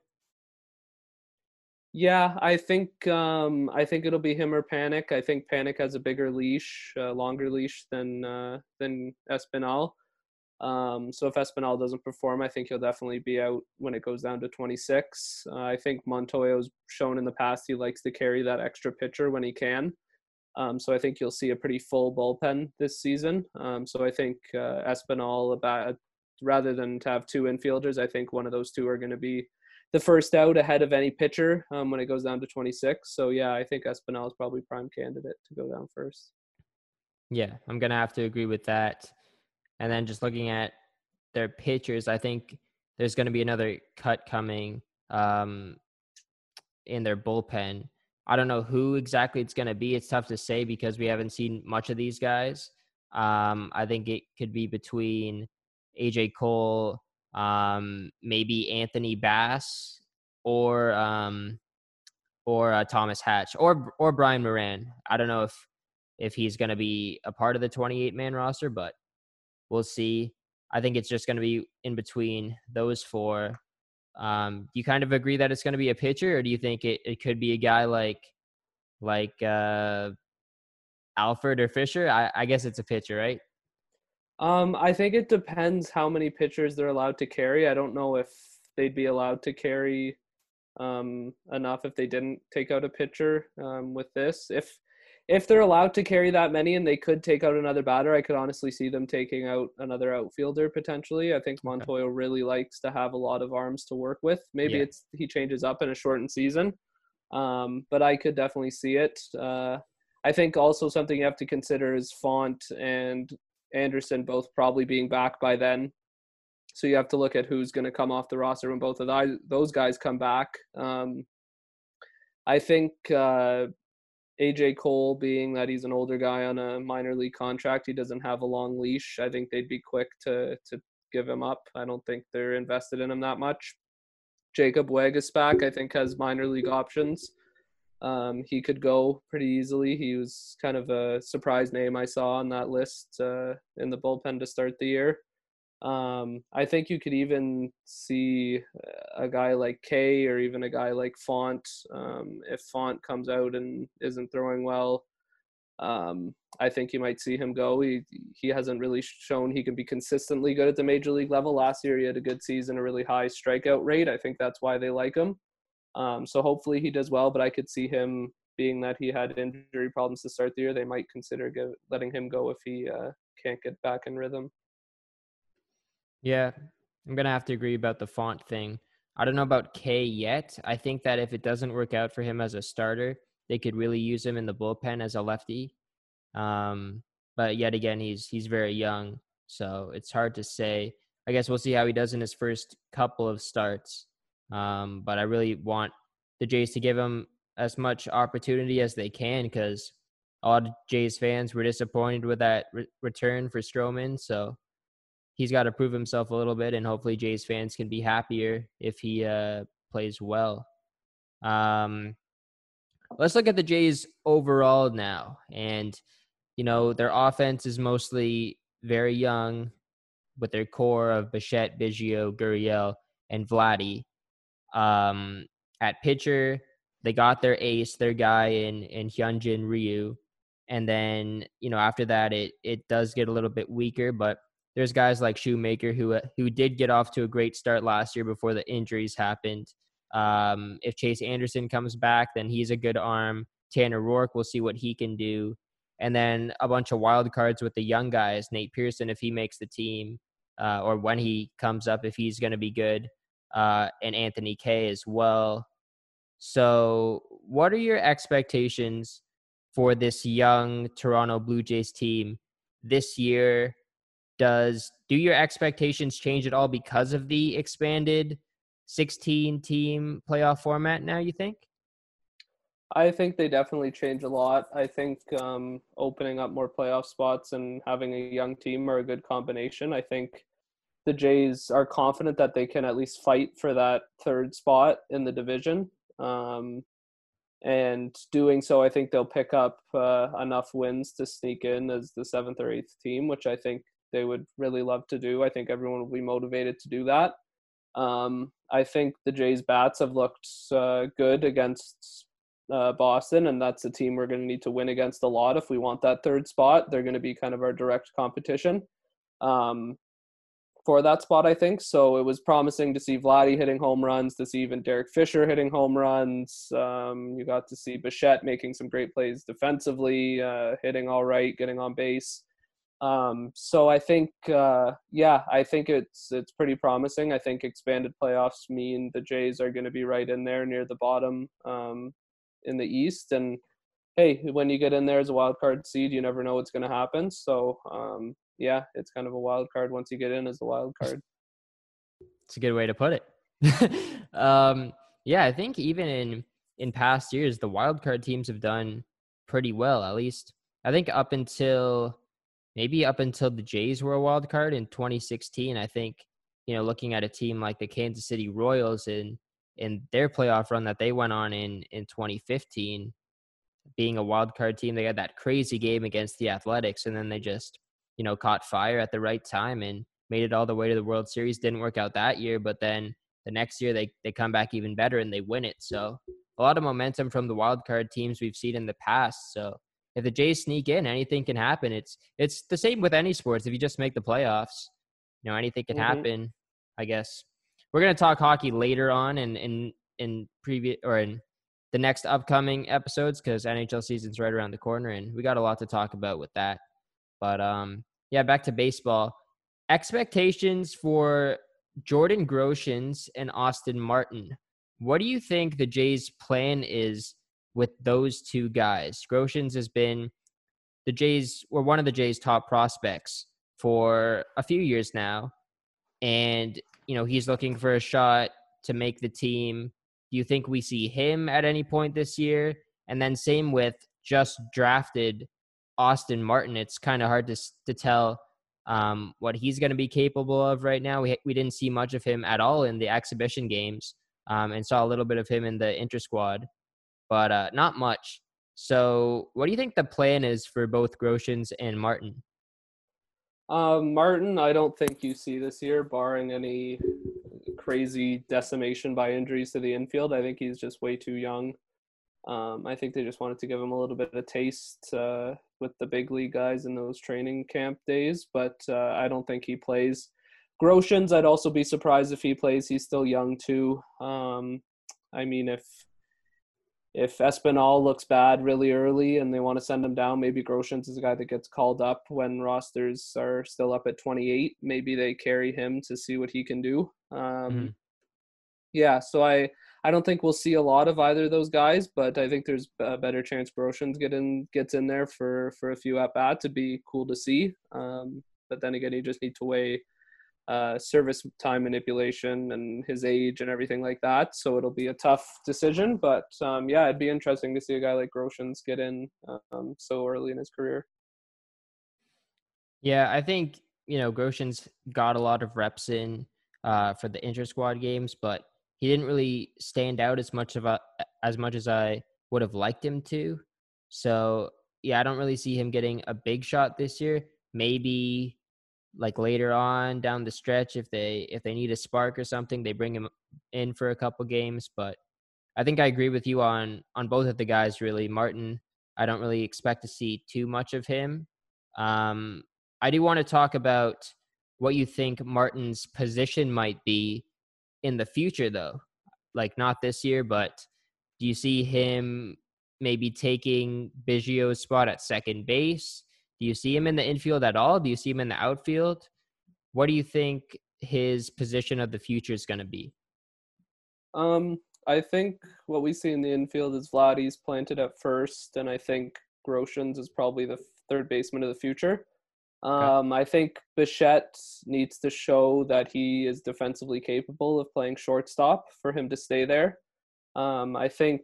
Yeah, I think um, I think it'll be him or Panik. I think Panik has a bigger leash, a longer leash than uh, than Espinal. Um, so if Espinal doesn't perform, I think he'll definitely be out when it goes down to 26. Uh, I think Montoyo's shown in the past he likes to carry that extra pitcher when he can. Um, so I think you'll see a pretty full bullpen this season. Um, so I think uh, Espinal, about, rather than to have two infielders, I think one of those two are going to be the first out ahead of any pitcher um, when it goes down to 26. So yeah, I think Espinal is probably prime candidate to go down first. Yeah, I'm gonna have to agree with that. And then just looking at their pitchers, I think there's going to be another cut coming um, in their bullpen. I don't know who exactly it's going to be. It's tough to say because we haven't seen much of these guys. Um, I think it could be between AJ Cole, um, maybe Anthony Bass, or um, or uh, Thomas Hatch, or or Brian Moran. I don't know if if he's going to be a part of the 28 man roster, but we'll see. I think it's just going to be in between those four. Um, do you kind of agree that it's going to be a pitcher, or do you think it, it could be a guy like like uh, Alford or Fisher? I, I guess it's a pitcher, right? Um, I think it depends how many pitchers they're allowed to carry. I don't know if they'd be allowed to carry um, enough if they didn't take out a pitcher um, with this. If if they're allowed to carry that many and they could take out another batter, I could honestly see them taking out another outfielder potentially. I think Montoyo okay. really likes to have a lot of arms to work with. Maybe yeah. it's he changes up in a shortened season, um, but I could definitely see it. Uh, I think also something you have to consider is Font and Anderson both probably being back by then. So you have to look at who's going to come off the roster when both of those guys come back. Um, I think uh, AJ Cole, being that he's an older guy on a minor league contract, he doesn't have a long leash. I think they'd be quick to to give him up. I don't think they're invested in him that much. Jacob Waguespack, I think, has minor league options. Um, he could go pretty easily. He was kind of a surprise name I saw on that list uh, in the bullpen to start the year. Um, I think you could even see a guy like Kay or even a guy like Font. Um, if Font comes out and isn't throwing well, um, I think you might see him go. He he hasn't really shown he can be consistently good at the major league level. Last year he had a good season, a really high strikeout rate. I think that's why they like him. Um, so hopefully he does well. But I could see him being that he had injury problems to start the year. They might consider give, letting him go if he uh, can't get back in rhythm. Yeah, I'm gonna have to agree about the Font thing. I don't know about Kay yet. I think that if it doesn't work out for him as a starter, they could really use him in the bullpen as a lefty. Um, but yet again, he's he's very young, so it's hard to say. I guess we'll see how he does in his first couple of starts. Um, but I really want the Jays to give him as much opportunity as they can because a lot of Jays fans were disappointed with that re- return for Stroman. So he's got to prove himself a little bit, and hopefully Jays fans can be happier if he uh, plays well. Um, let's look at the Jays overall now, and you know their offense is mostly very young, with their core of Bichette, Biggio, Gurriel, and Vladdy. Um, at pitcher, they got their ace, their guy in in Hyunjin Ryu, and then you know after that it it does get a little bit weaker, but there's guys like Shoemaker who uh, who did get off to a great start last year before the injuries happened. Um, if Chase Anderson comes back, then he's a good arm. Tanner Roark, we'll see what he can do. And then a bunch of wild cards with the young guys. Nate Pearson, if he makes the team, uh, or when he comes up, if he's going to be good, uh, and Anthony Kay as well. So, what are your expectations for this young Toronto Blue Jays team this year does do your expectations change at all because of the expanded 16 team playoff format now you think? I think they definitely change a lot. I think um, opening up more playoff spots and having a young team are a good combination. I think the jays are confident that they can at least fight for that third spot in the division um, and doing so i think they'll pick up uh, enough wins to sneak in as the seventh or eighth team which i think they would really love to do. I think everyone will be motivated to do that. Um, I think the Jays bats have looked uh, good against uh, Boston, and that's a team we're going to need to win against a lot if we want that third spot. They're going to be kind of our direct competition um, for that spot, I think. So it was promising to see Vladdy hitting home runs, to see even Derek Fisher hitting home runs. Um, you got to see Bichette making some great plays defensively, uh, hitting all right, getting on base. Um, so I think, uh, yeah, I think it's it's pretty promising. I think expanded playoffs mean the Jays are going to be right in there near the bottom um, in the East. And hey, when you get in there as a wild card seed, you never know what's going to happen. So um, yeah, it's kind of a wild card once you get in as a wild card. It's a good way to put it. um, yeah, I think even in in past years, the wild card teams have done pretty well. At least I think up until maybe up until the Jays were a wild card in 2016. I think you know looking at a team like the Kansas City Royals in in their playoff run that they went on in in 2015 being a wild card team they had that crazy game against the athletics and then they just you know caught fire at the right time and made it all the way to the world series didn't work out that year but then the next year they they come back even better and they win it so a lot of momentum from the wild card teams we've seen in the past so if the jays sneak in anything can happen it's it's the same with any sports if you just make the playoffs you know anything can mm-hmm. happen i guess we're going to talk hockey later on in in in previous or in the next upcoming episodes because NHL season's right around the corner and we got a lot to talk about with that. But um, yeah, back to baseball. Expectations for Jordan Groshans and Austin Martin. What do you think the Jays' plan is with those two guys? Groshans has been the Jays or one of the Jays' top prospects for a few years now, and you know he's looking for a shot to make the team. Do you think we see him at any point this year? And then same with just drafted Austin Martin. It's kind of hard to to tell um, what he's going to be capable of right now. We we didn't see much of him at all in the exhibition games, um, and saw a little bit of him in the inter squad, but uh, not much. So, what do you think the plan is for both Groshans and Martin? Um, Martin, I don't think you see this year, barring any crazy decimation by injuries to the infield. I think he's just way too young. Um, I think they just wanted to give him a little bit of taste uh, with the big league guys in those training camp days, but uh, I don't think he plays. Groshans, I'd also be surprised if he plays. He's still young too. Um, I mean, if if Espinal looks bad really early and they want to send him down, maybe Groshans is a guy that gets called up when rosters are still up at 28. Maybe they carry him to see what he can do. Um, mm-hmm. Yeah, so I I don't think we'll see a lot of either of those guys, but I think there's a better chance Groshans get in gets in there for for a few at bats. It'd be cool to see. Um, but then again, you just need to weigh uh, service time manipulation and his age and everything like that. So it'll be a tough decision. But um, yeah, it'd be interesting to see a guy like Groshans get in um, so early in his career. Yeah, I think you know Groshans got a lot of reps in uh, for the inter squad games, but he didn't really stand out as much of a as much as I would have liked him to. So yeah, I don't really see him getting a big shot this year. Maybe like later on down the stretch if they if they need a spark or something they bring him in for a couple games but i think i agree with you on on both of the guys really. Martin i don't really expect to see too much of him. Um i do want to talk about what you think martin's position might be in the future though. Like not this year but do you see him maybe taking Biggio's spot at second base do you see him in the infield at all? Do you see him in the outfield? What do you think his position of the future is going to be? Um, I think what we see in the infield is Vladdy's planted at first, and I think Groshans is probably the third baseman of the future. Um, okay. I think Bichette needs to show that he is defensively capable of playing shortstop for him to stay there. Um, I think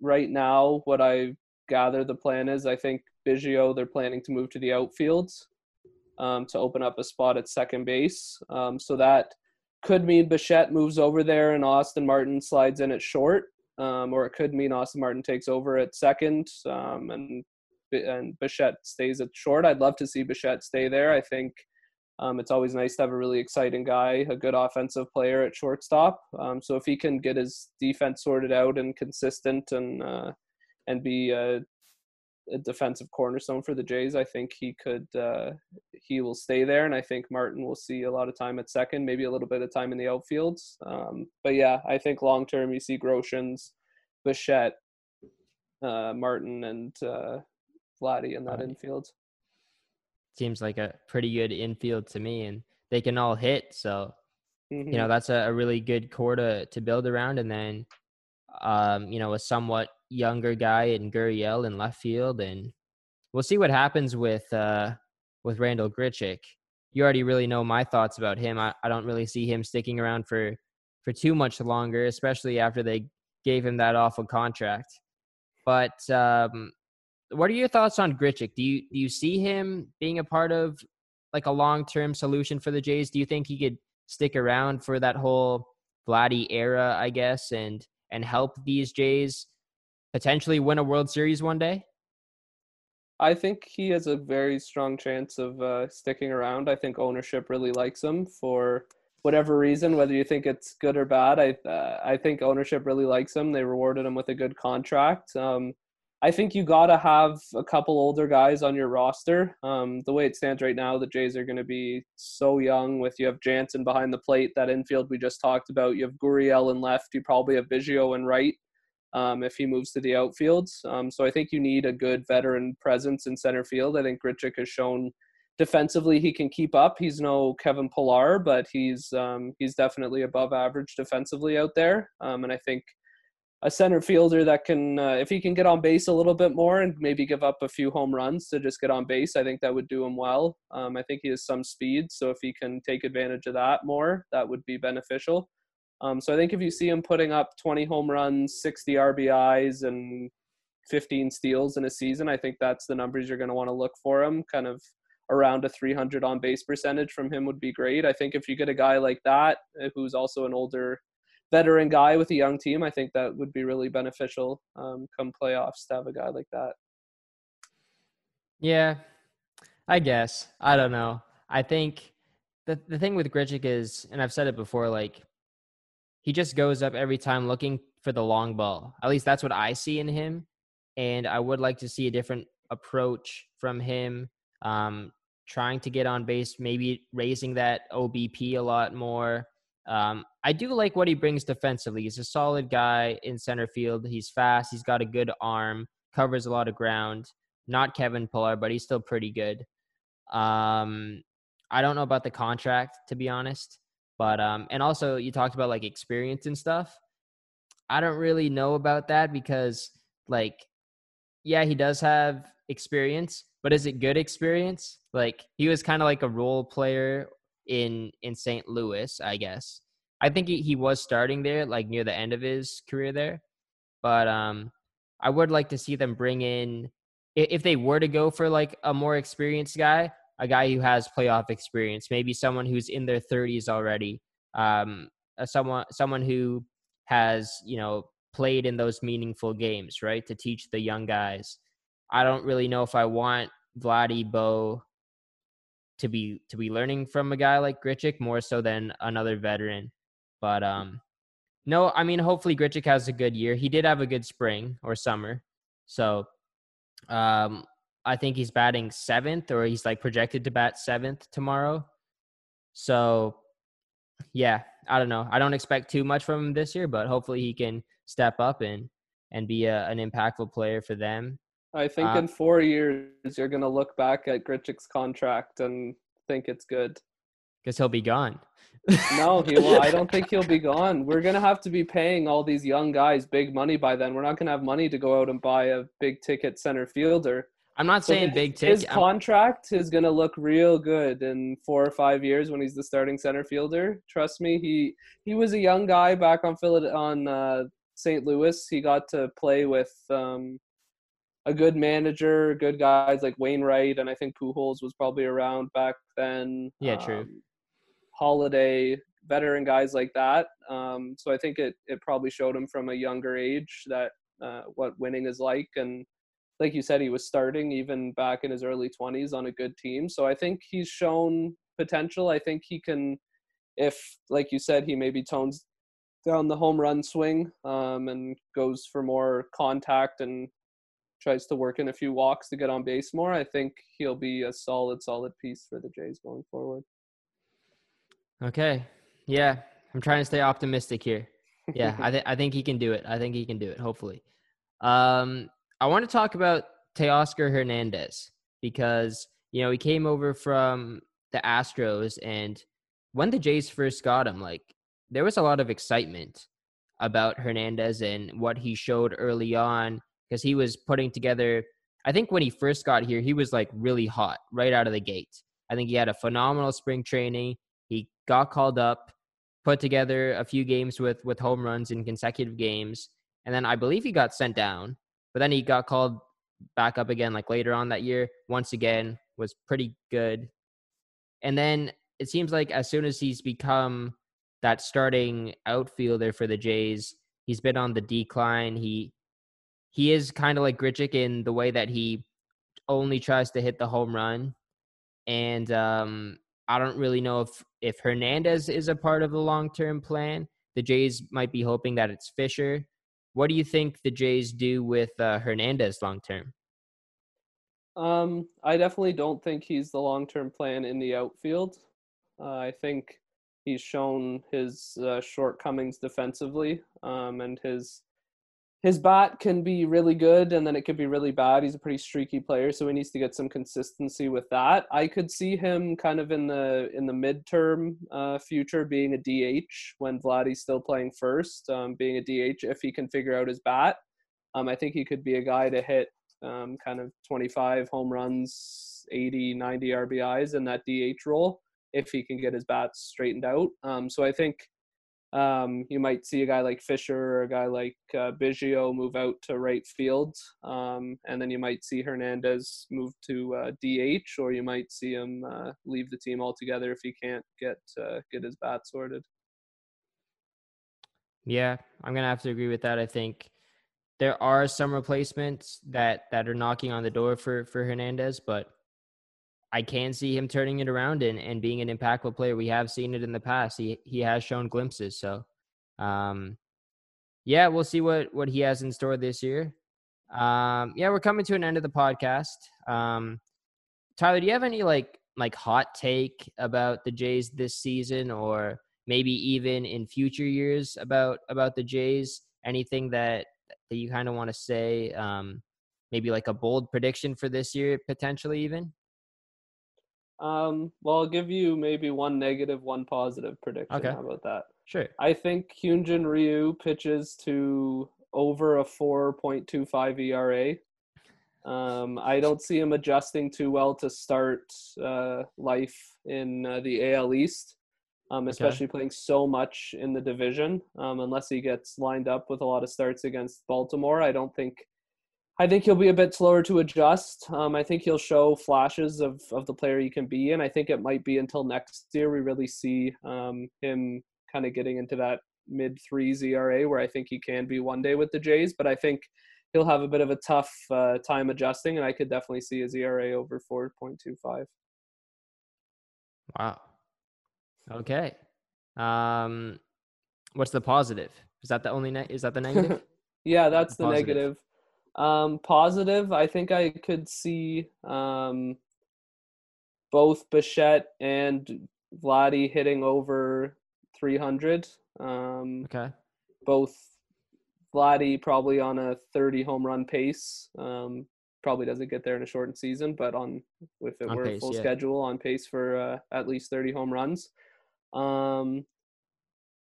right now, what I gather the plan is, I think Biggio, they're planning to move to the outfields um, to open up a spot at second base. Um, so that could mean Bichette moves over there and Austin Martin slides in at short, um, or it could mean Austin Martin takes over at second um, and and Bichette stays at short. I'd love to see Bichette stay there. I think um, it's always nice to have a really exciting guy, a good offensive player at shortstop. Um, so if he can get his defense sorted out and consistent and uh, and be a, a, defensive cornerstone for the Jays, I think he could uh, he will stay there, and I think Martin will see a lot of time at second, maybe a little bit of time in the outfields. Um, but yeah, I think long term you see Groshans, Bichette, uh, Martin, and uh, Vladdy in that right. infield seems like a pretty good infield to me, and they can all hit. So, mm-hmm. you know, mm-hmm. that's a, a, really good core to to build around. And then, um, you know, a somewhat younger guy in Gurriel in left field, and we'll see what happens with uh, with Randal Grichuk. You already really know my thoughts about him. I, I don't really see him sticking around for for too much longer, especially after they gave him that awful contract. But um, what are your thoughts on Grichuk? Do you do you see him being a part of like a long term solution for the Jays? Do you think he could stick around for that whole Vladdy era, I guess, and and help these Jays potentially win a World Series one day? I think he has a very strong chance of uh, sticking around. I think ownership really likes him for whatever reason, whether you think it's good or bad. I uh, I think ownership really likes him. They rewarded him with a good contract. Um, I think you got to have a couple older guys on your roster. Um, the way it stands right now, the Jays are going to be so young. With you have Jansen behind the plate, that infield we just talked about. You have Gurriel in left. You probably have Biggio in right um, if he moves to the outfield. Um, so I think you need a good veteran presence in center field. I think Grichuk has shown defensively he can keep up. He's no Kevin Pillar, but he's um, he's definitely above average defensively out there. Um, and I think a center fielder that can, uh, if he can get on base a little bit more and maybe give up a few home runs to just get on base, I think that would do him well. Um, I think he has some speed, so if he can take advantage of that more, that would be beneficial. Um, so I think if you see him putting up 20 home runs, 60 RBIs, and 15 steals in a season, I think that's the numbers you're going to want to look for him. Kind of around a 300 on base percentage from him would be great. I think if you get a guy like that, uh, who's also an older veteran guy with a young team, I think that would be really beneficial um, come playoffs to have a guy like that. Yeah, I guess. I don't know. I think the the thing with Grichuk is, and I've said it before, like he just goes up every time looking for the long ball. At least that's what I see in him, and I would like to see a different approach from him. Um, trying to get on base, maybe raising that OBP a lot more. Um, I do like what he brings defensively. He's a solid guy in center field. He's fast. He's got a good arm. Covers a lot of ground. Not Kevin Pillar, but he's still pretty good. Um, I don't know about the contract to be honest, but um, and also you talked about like experience and stuff. I don't really know about that because like, yeah, he does have experience, but is it good experience? Like he was kind of like a role player in in St. Louis, I guess. I think he, he was starting there, like near the end of his career there. But um, I would like to see them bring in, if they were to go for like a more experienced guy, a guy who has playoff experience, maybe someone who's in their 30s already, um, someone someone who has you know played in those meaningful games, right? To teach the young guys. I don't really know if I want Vladdy Bo to be to be learning from a guy like Grichuk more so than another veteran. But um, no, I mean, hopefully Grichuk has a good year. He did have a good spring or summer, so um, I think he's batting seventh, or he's like projected to bat seventh tomorrow. So, yeah, I don't know. I don't expect too much from him this year, but hopefully he can step up and and be a, an impactful player for them. I think uh, in four years you're gonna look back at Grichuk's contract and think it's good. Because he'll be gone. no, he will. I don't think he'll be gone. We're gonna have to be paying all these young guys big money by then. We're not gonna have money to go out and buy a big ticket center fielder. I'm not saying his, big ticket. His contract is gonna look real good in four or five years when he's the starting center fielder. Trust me, he he was a young guy back on Philly on uh, St. Louis. He got to play with um, a good manager, good guys like Wainwright, and I think Pujols was probably around back then. Yeah, true. Um, Holliday, veteran guys like that. Um, so I think it it probably showed him from a younger age that uh, what winning is like, and like you said, he was starting even back in his early 20s on a good team. So I think he's shown potential. I think he can, if, like you said, he maybe tones down the home run swing um, and goes for more contact and tries to work in a few walks to get on base more, I think he'll be a solid, solid piece for the Jays going forward. Okay. Yeah. I'm trying to stay optimistic here. Yeah. I, th- I think he can do it. I think he can do it, hopefully. Um, I want to talk about Teoscar Hernandez because, you know, he came over from the Astros and when the Jays first got him, like there was a lot of excitement about Hernandez and what he showed early on because he was putting together. I think when he first got here, he was like really hot right out of the gate. I think he had a phenomenal spring training. He got called up, put together a few games with with home runs in consecutive games, and then I believe he got sent down. But then he got called back up again, like later on that year. Once again, was pretty good. And then it seems like as soon as he's become that starting outfielder for the Jays, he's been on the decline. He he is kind of like Grichuk in the way that he only tries to hit the home run. And um, I don't really know if if Hernandez is a part of the long term plan. The Jays might be hoping that it's Fisher. What do you think the Jays do with uh, Hernandez long term? Um, I definitely don't think he's the long term plan in the outfield. Uh, I think he's shown his uh, shortcomings defensively um, and his his bat can be really good and then it could be really bad. He's a pretty streaky player, so he needs to get some consistency with that. I could see him kind of in the in the midterm uh, future being a DH when Vladdy's still playing first, um, being a DH if he can figure out his bat. Um, I think he could be a guy to hit um, kind of 25 home runs, 80, 90 RBIs in that DH role if he can get his bats straightened out. Um, so I think um, you might see a guy like Fisher or a guy like uh, Biggio move out to right field, um, and then you might see Hernandez move to uh, DH, or you might see him uh, leave the team altogether if he can't get uh, get his bat sorted. Yeah, I'm gonna have to agree with that. I think there are some replacements that that are knocking on the door for for Hernandez, but I can see him turning it around and, and being an impactful player. We have seen it in the past. He he has shown glimpses. So, um, yeah, we'll see what what he has in store this year. Um, yeah, we're coming to an end of the podcast. Um, Tyler, do you have any like like hot take about the Jays this season, or maybe even in future years about about the Jays? Anything that that you kind of want to say? Um, maybe like a bold prediction for this year, potentially even. Um, well, I'll give you maybe one negative, one positive prediction. Okay. How about that? Sure. I think Hyunjin Ryu pitches to over a 4.25 ERA. Um, I don't see him adjusting too well to start uh, life in uh, the AL East, um, especially okay. playing so much in the division. Um, unless he gets lined up with a lot of starts against Baltimore, I don't think I think he'll be a bit slower to adjust. Um, I think he'll show flashes of, of the player he can be, and I think it might be until next year we really see um, him kind of getting into that mid three ERA where I think he can be one day with the Jays. But I think he'll have a bit of a tough uh, time adjusting, and I could definitely see his ERA over four point two five. Wow. Okay. Um, what's the positive? Is that the only ne- is that the negative? yeah, that's the, the negative. Um, positive, I think I could see um, both Bichette and Vladdy hitting over 300. Um, okay. Both Vladdy probably on a 30 home run pace. Um, probably doesn't get there in a shortened season, but on if it on were pace, full yeah. schedule, on pace for uh, at least 30 home runs. Um,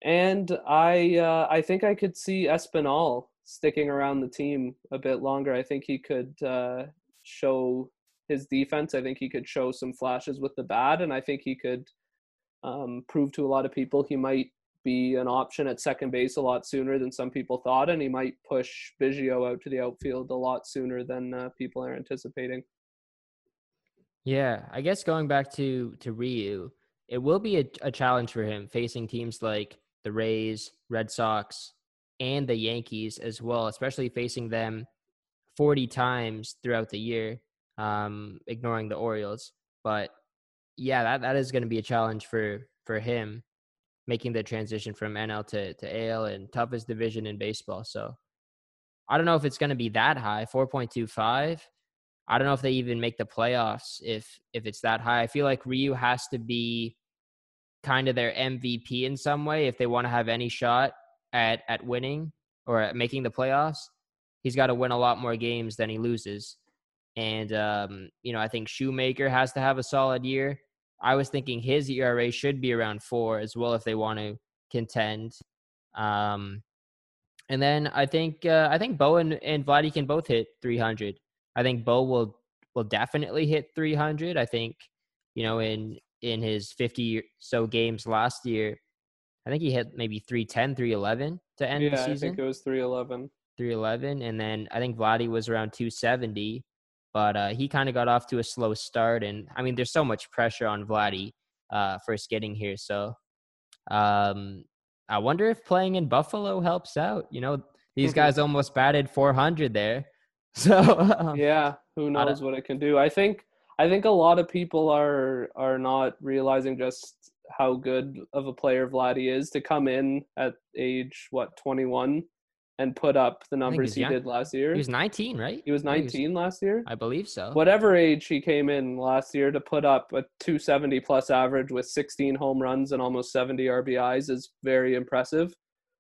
and I uh, I think I could see Espinal sticking around the team a bit longer. I think he could uh, show his defense. I think he could show some flashes with the bat, and I think he could um, prove to a lot of people he might be an option at second base a lot sooner than some people thought, and he might push Biggio out to the outfield a lot sooner than uh, people are anticipating. Yeah, I guess going back to to Ryu, it will be a, a challenge for him facing teams like the Rays, Red Sox, and the Yankees as well, especially facing them 40 times throughout the year, um, ignoring the Orioles. But yeah, that, that is going to be a challenge for for him making the transition from NL to, to AL and toughest division in baseball. So I don't know if it's going to be that high, 4.25. I don't know if they even make the playoffs if if it's that high. I feel like Ryu has to be kind of their MVP in some way if they want to have any shot at at winning or at making the playoffs. He's got to win a lot more games than he loses. And um, you know, I think Shoemaker has to have a solid year. I was thinking his ERA should be around four as well if they want to contend. Um, and then I think uh, I think Bo and, and Vladdy can both hit 300. I think Bo will will definitely hit 300. I think you know in in his 50 so games last year, I think he hit maybe 310, 311 to end yeah, the season. I think it was 311. 311, and then I think Vladdy was around 270 but uh, he kind of got off to a slow start. And I mean, there's so much pressure on Vladdy uh, first getting here. So um, I wonder if playing in Buffalo helps out. You know, these guys almost batted 400 there. So um, yeah, who knows what it can do? I think I think a lot of people are are not realizing just how good of a player Vladdy is to come in at age what 21 and put up the numbers he young. did last year. He was 19, right? He was 19 was, last year. I believe so. Whatever age he came in last year to put up a 270 plus average with 16 home runs and almost 70 RBIs is very impressive.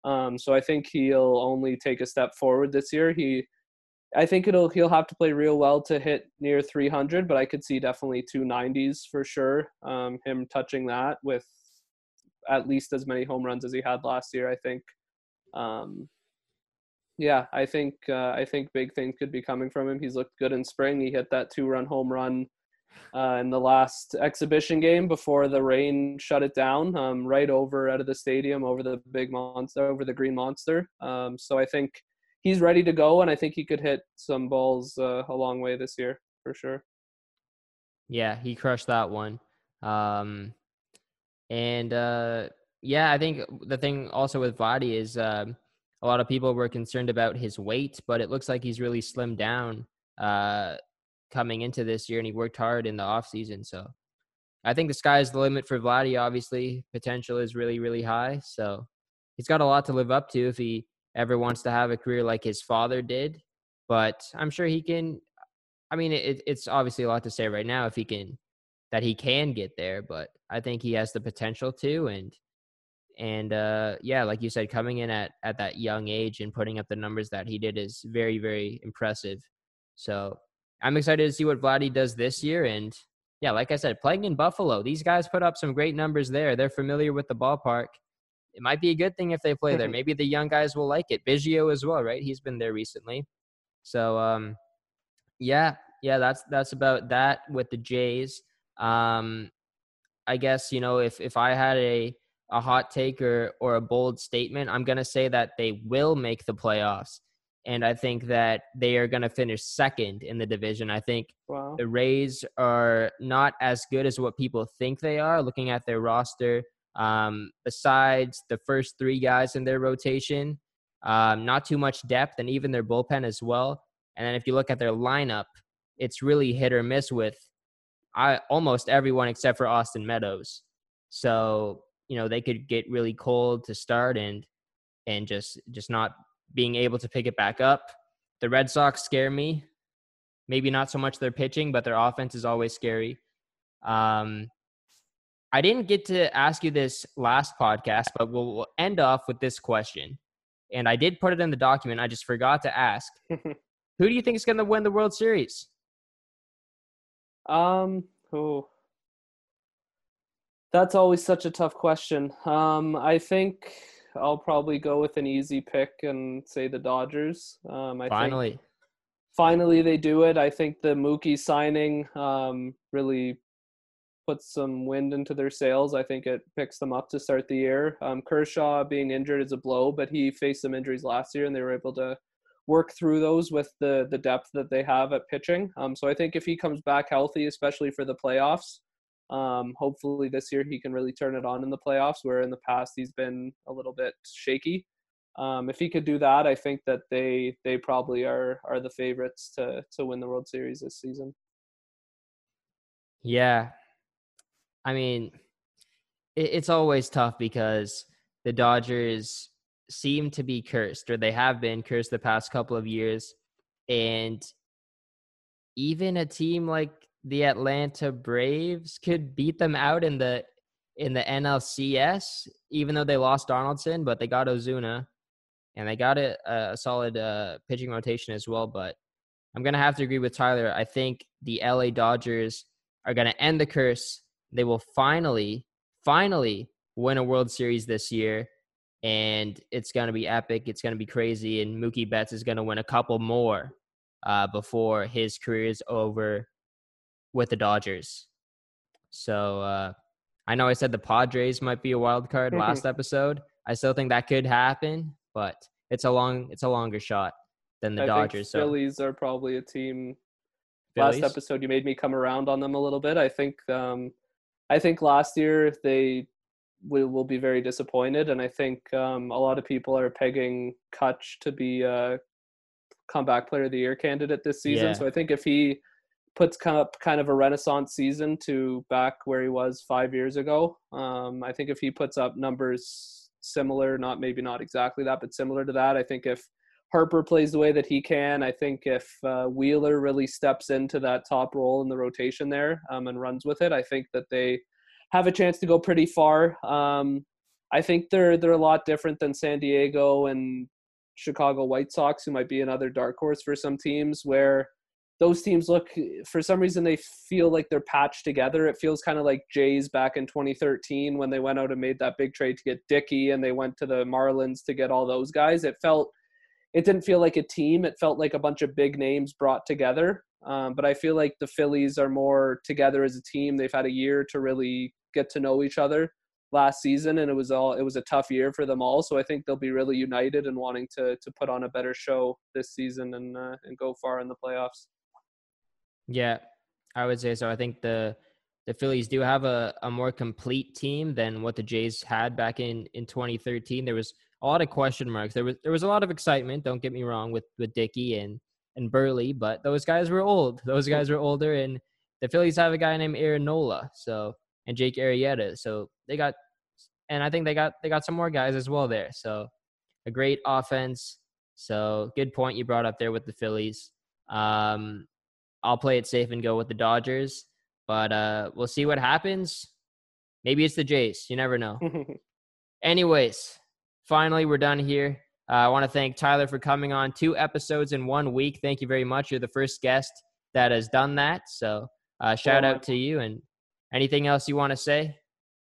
Um, so I think he'll only take a step forward this year. He, I think it'll he'll have to play real well to hit near 300, but I could see definitely 290s for sure. Um, him touching that with at least as many home runs as he had last year. I think. Um, yeah, I think uh, I think big things could be coming from him. He's looked good in spring. He hit that two-run home run uh, in the last exhibition game before the rain shut it down, um, right over out of the stadium, over the big monster, over the green monster. Um, so I think he's ready to go, and I think he could hit some balls uh, a long way this year for sure. Yeah, he crushed that one. Um, and uh, yeah, I think the thing also with Vladdy is. Um, a lot of people were concerned about his weight, but it looks like he's really slimmed down uh, coming into this year, and he worked hard in the off season. So I think the sky is the limit for Vladdy. Obviously, potential is really, really high. So he's got a lot to live up to if he ever wants to have a career like his father did. But I'm sure he can. I mean, it, it's obviously a lot to say right now if he can that he can get there, but I think he has the potential to, and and uh, yeah, like you said, coming in at at that young age and putting up the numbers that he did is very very impressive. So I'm excited to see what Vladdy does this year. And yeah, like I said, playing in Buffalo, these guys put up some great numbers there. They're familiar with the ballpark. It might be a good thing if they play there. Maybe the young guys will like it. Biggio as well, right? He's been there recently. So um, yeah, yeah, that's that's about that with the Jays. Um, I guess you know if if I had a a hot take or, or a bold statement, I'm going to say that they will make the playoffs. And I think that they are going to finish second in the division. I think wow. the Rays are not as good as what people think they are, looking at their roster. Um, besides the first three guys in their rotation, um, not too much depth, and even their bullpen as well. And then if you look at their lineup, it's really hit or miss with I, almost everyone except for Austin Meadows. So you know they could get really cold to start and and just just not being able to pick it back up. The Red Sox scare me. Maybe not so much their pitching, but their offense is always scary. Um, I didn't get to ask you this last podcast, but we'll, we'll end off with this question. And I did put it in the document. I just forgot to ask. Who do you think is going to win the World Series? Um, oh, that's always such a tough question. Um, I think I'll probably go with an easy pick and say the Dodgers. Um, I finally, finally they do it. I think the Mookie signing um, really puts some wind into their sails. I think it picks them up to start the year. Um, Kershaw being injured is a blow, but he faced some injuries last year, and they were able to work through those with the the depth that they have at pitching. Um, so I think if he comes back healthy, especially for the playoffs, um, hopefully this year he can really turn it on in the playoffs, where in the past he's been a little bit shaky. um, if he could do that, I think that they they probably are are the favorites to to win the World Series this season. Yeah, I mean, it, it's always tough because the Dodgers seem to be cursed, or they have been cursed the past couple of years, and even a team like the Atlanta Braves could beat them out in the in the NLCS, even though they lost Donaldson, but they got Ozuna and they got a, a solid uh, pitching rotation as well. But I'm gonna have to agree with Tyler. I think the LA Dodgers are gonna end the curse. They will finally, finally win a World Series this year, and it's gonna be epic. It's gonna be crazy, and Mookie Betts is gonna win a couple more uh, before his career is over with the Dodgers. So uh, I know I said the Padres might be a wild card last episode. I still think that could happen, but it's a long it's a longer shot than the I Dodgers. Think Phillies are probably a team. Phillies? Last episode, you made me come around on them a little bit. I think um, I think last year if they will, will be very disappointed, and I think um, a lot of people are pegging Kutch to be a comeback player of the year candidate this season. Yeah. So I think if he puts up kind of a renaissance season to back where he was five years ago, um, I think if he puts up numbers similar, not maybe not exactly that, but similar to that, I think if Harper plays the way that he can, I think if uh, Wheeler really steps into that top role in the rotation there um, and runs with it, I think that they have a chance to go pretty far. Um, I think they're they're a lot different than San Diego and Chicago White Sox, who might be another dark horse for some teams, where those teams look for some reason they feel like they're patched together. It feels kind of like Jays back in 2013 when they went out and made that big trade to get Dickey and they went to the Marlins to get all those guys. It felt it didn't feel like a team. It felt like a bunch of big names brought together. Um, but I feel like the Phillies are more together as a team. They've had a year to really get to know each other last season, and it was all it was a tough year for them all. So I think they'll be really united and wanting to to put on a better show this season and uh, and go far in the playoffs. Yeah, I would say so. I think the the Phillies do have a, a more complete team than what the Jays had back in, in 2013. There was a lot of question marks. There was there was a lot of excitement. Don't get me wrong with with Dickey and and Buehrle, but those guys were old. Those guys were older, and the Phillies have a guy named Aaron Nola, so and Jake Arrieta. So they got, and I think they got they got some more guys as well there. So a great offense. So good point you brought up there with the Phillies. Um, I'll play it safe and go with the Dodgers, but uh, we'll see what happens. Maybe it's the Jays. You never know. Anyways, finally, we're done here. Uh, I want to thank Tyler for coming on two episodes in one week. Thank you very much. You're the first guest that has done that. So, uh, shout out to you. And anything else you want to say?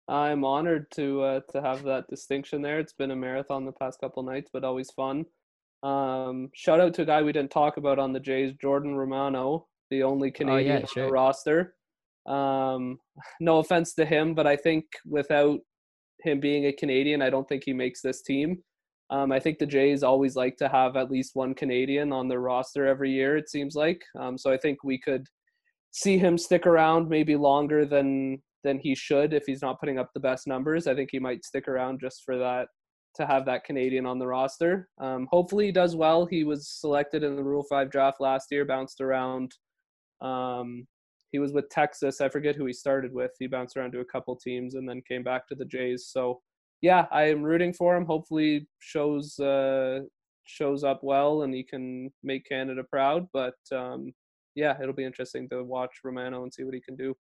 I'm honored to uh, to have that distinction there. It's been a marathon the past couple nights, but always fun. Um, shout out to a guy we didn't talk about on the Jays, Jordan Romano, the only Canadian on Oh, sure. the roster. Um, no offense to him, but I think without him being a Canadian, I don't think he makes this team. Um, I think the Jays always like to have at least one Canadian on their roster every year. It seems like. Um, so I think we could see him stick around maybe longer than than he should if he's not putting up the best numbers. I think he might stick around just for that to have that Canadian on the roster. Um, hopefully he does well. He was selected in the Rule Five draft last year, bounced around. Um, he was with Texas. I forget who he started with. He bounced around to a couple teams and then came back to the Jays. So yeah, I am rooting for him. Hopefully shows uh, shows up well and he can make Canada proud. But um, yeah, it'll be interesting to watch Romano and see what he can do.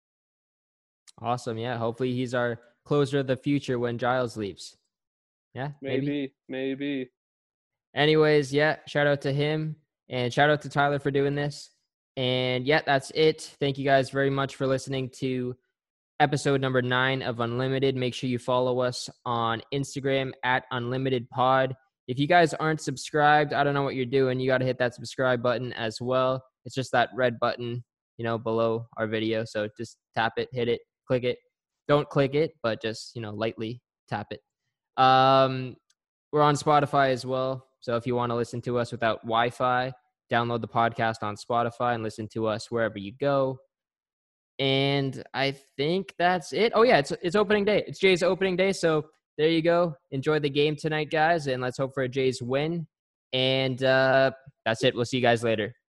Awesome. Yeah. Hopefully, he's our closer of the future when Giles leaves. Yeah. Maybe, maybe. Anyways, yeah, shout out to him and shout out to Tyler for doing this. And yeah, that's it. Thank you guys very much for listening to episode number nine of Unlimited. Make sure you follow us on Instagram at Unlimited Pod. If you guys aren't subscribed, I don't know what you're doing. You got to hit that subscribe button as well. It's just that red button, you know, below our video. So just tap it, hit it, click it. Don't click it, but just, you know, lightly tap it. Um, we're on Spotify as well. So if you want to listen to us without Wi Fi, download the podcast on Spotify and listen to us wherever you go. And I think that's it. Oh yeah, it's it's opening day. It's Jay's opening day, so there you go. Enjoy the game tonight, guys, and let's hope for a Jays win. And uh, that's it. We'll see you guys later.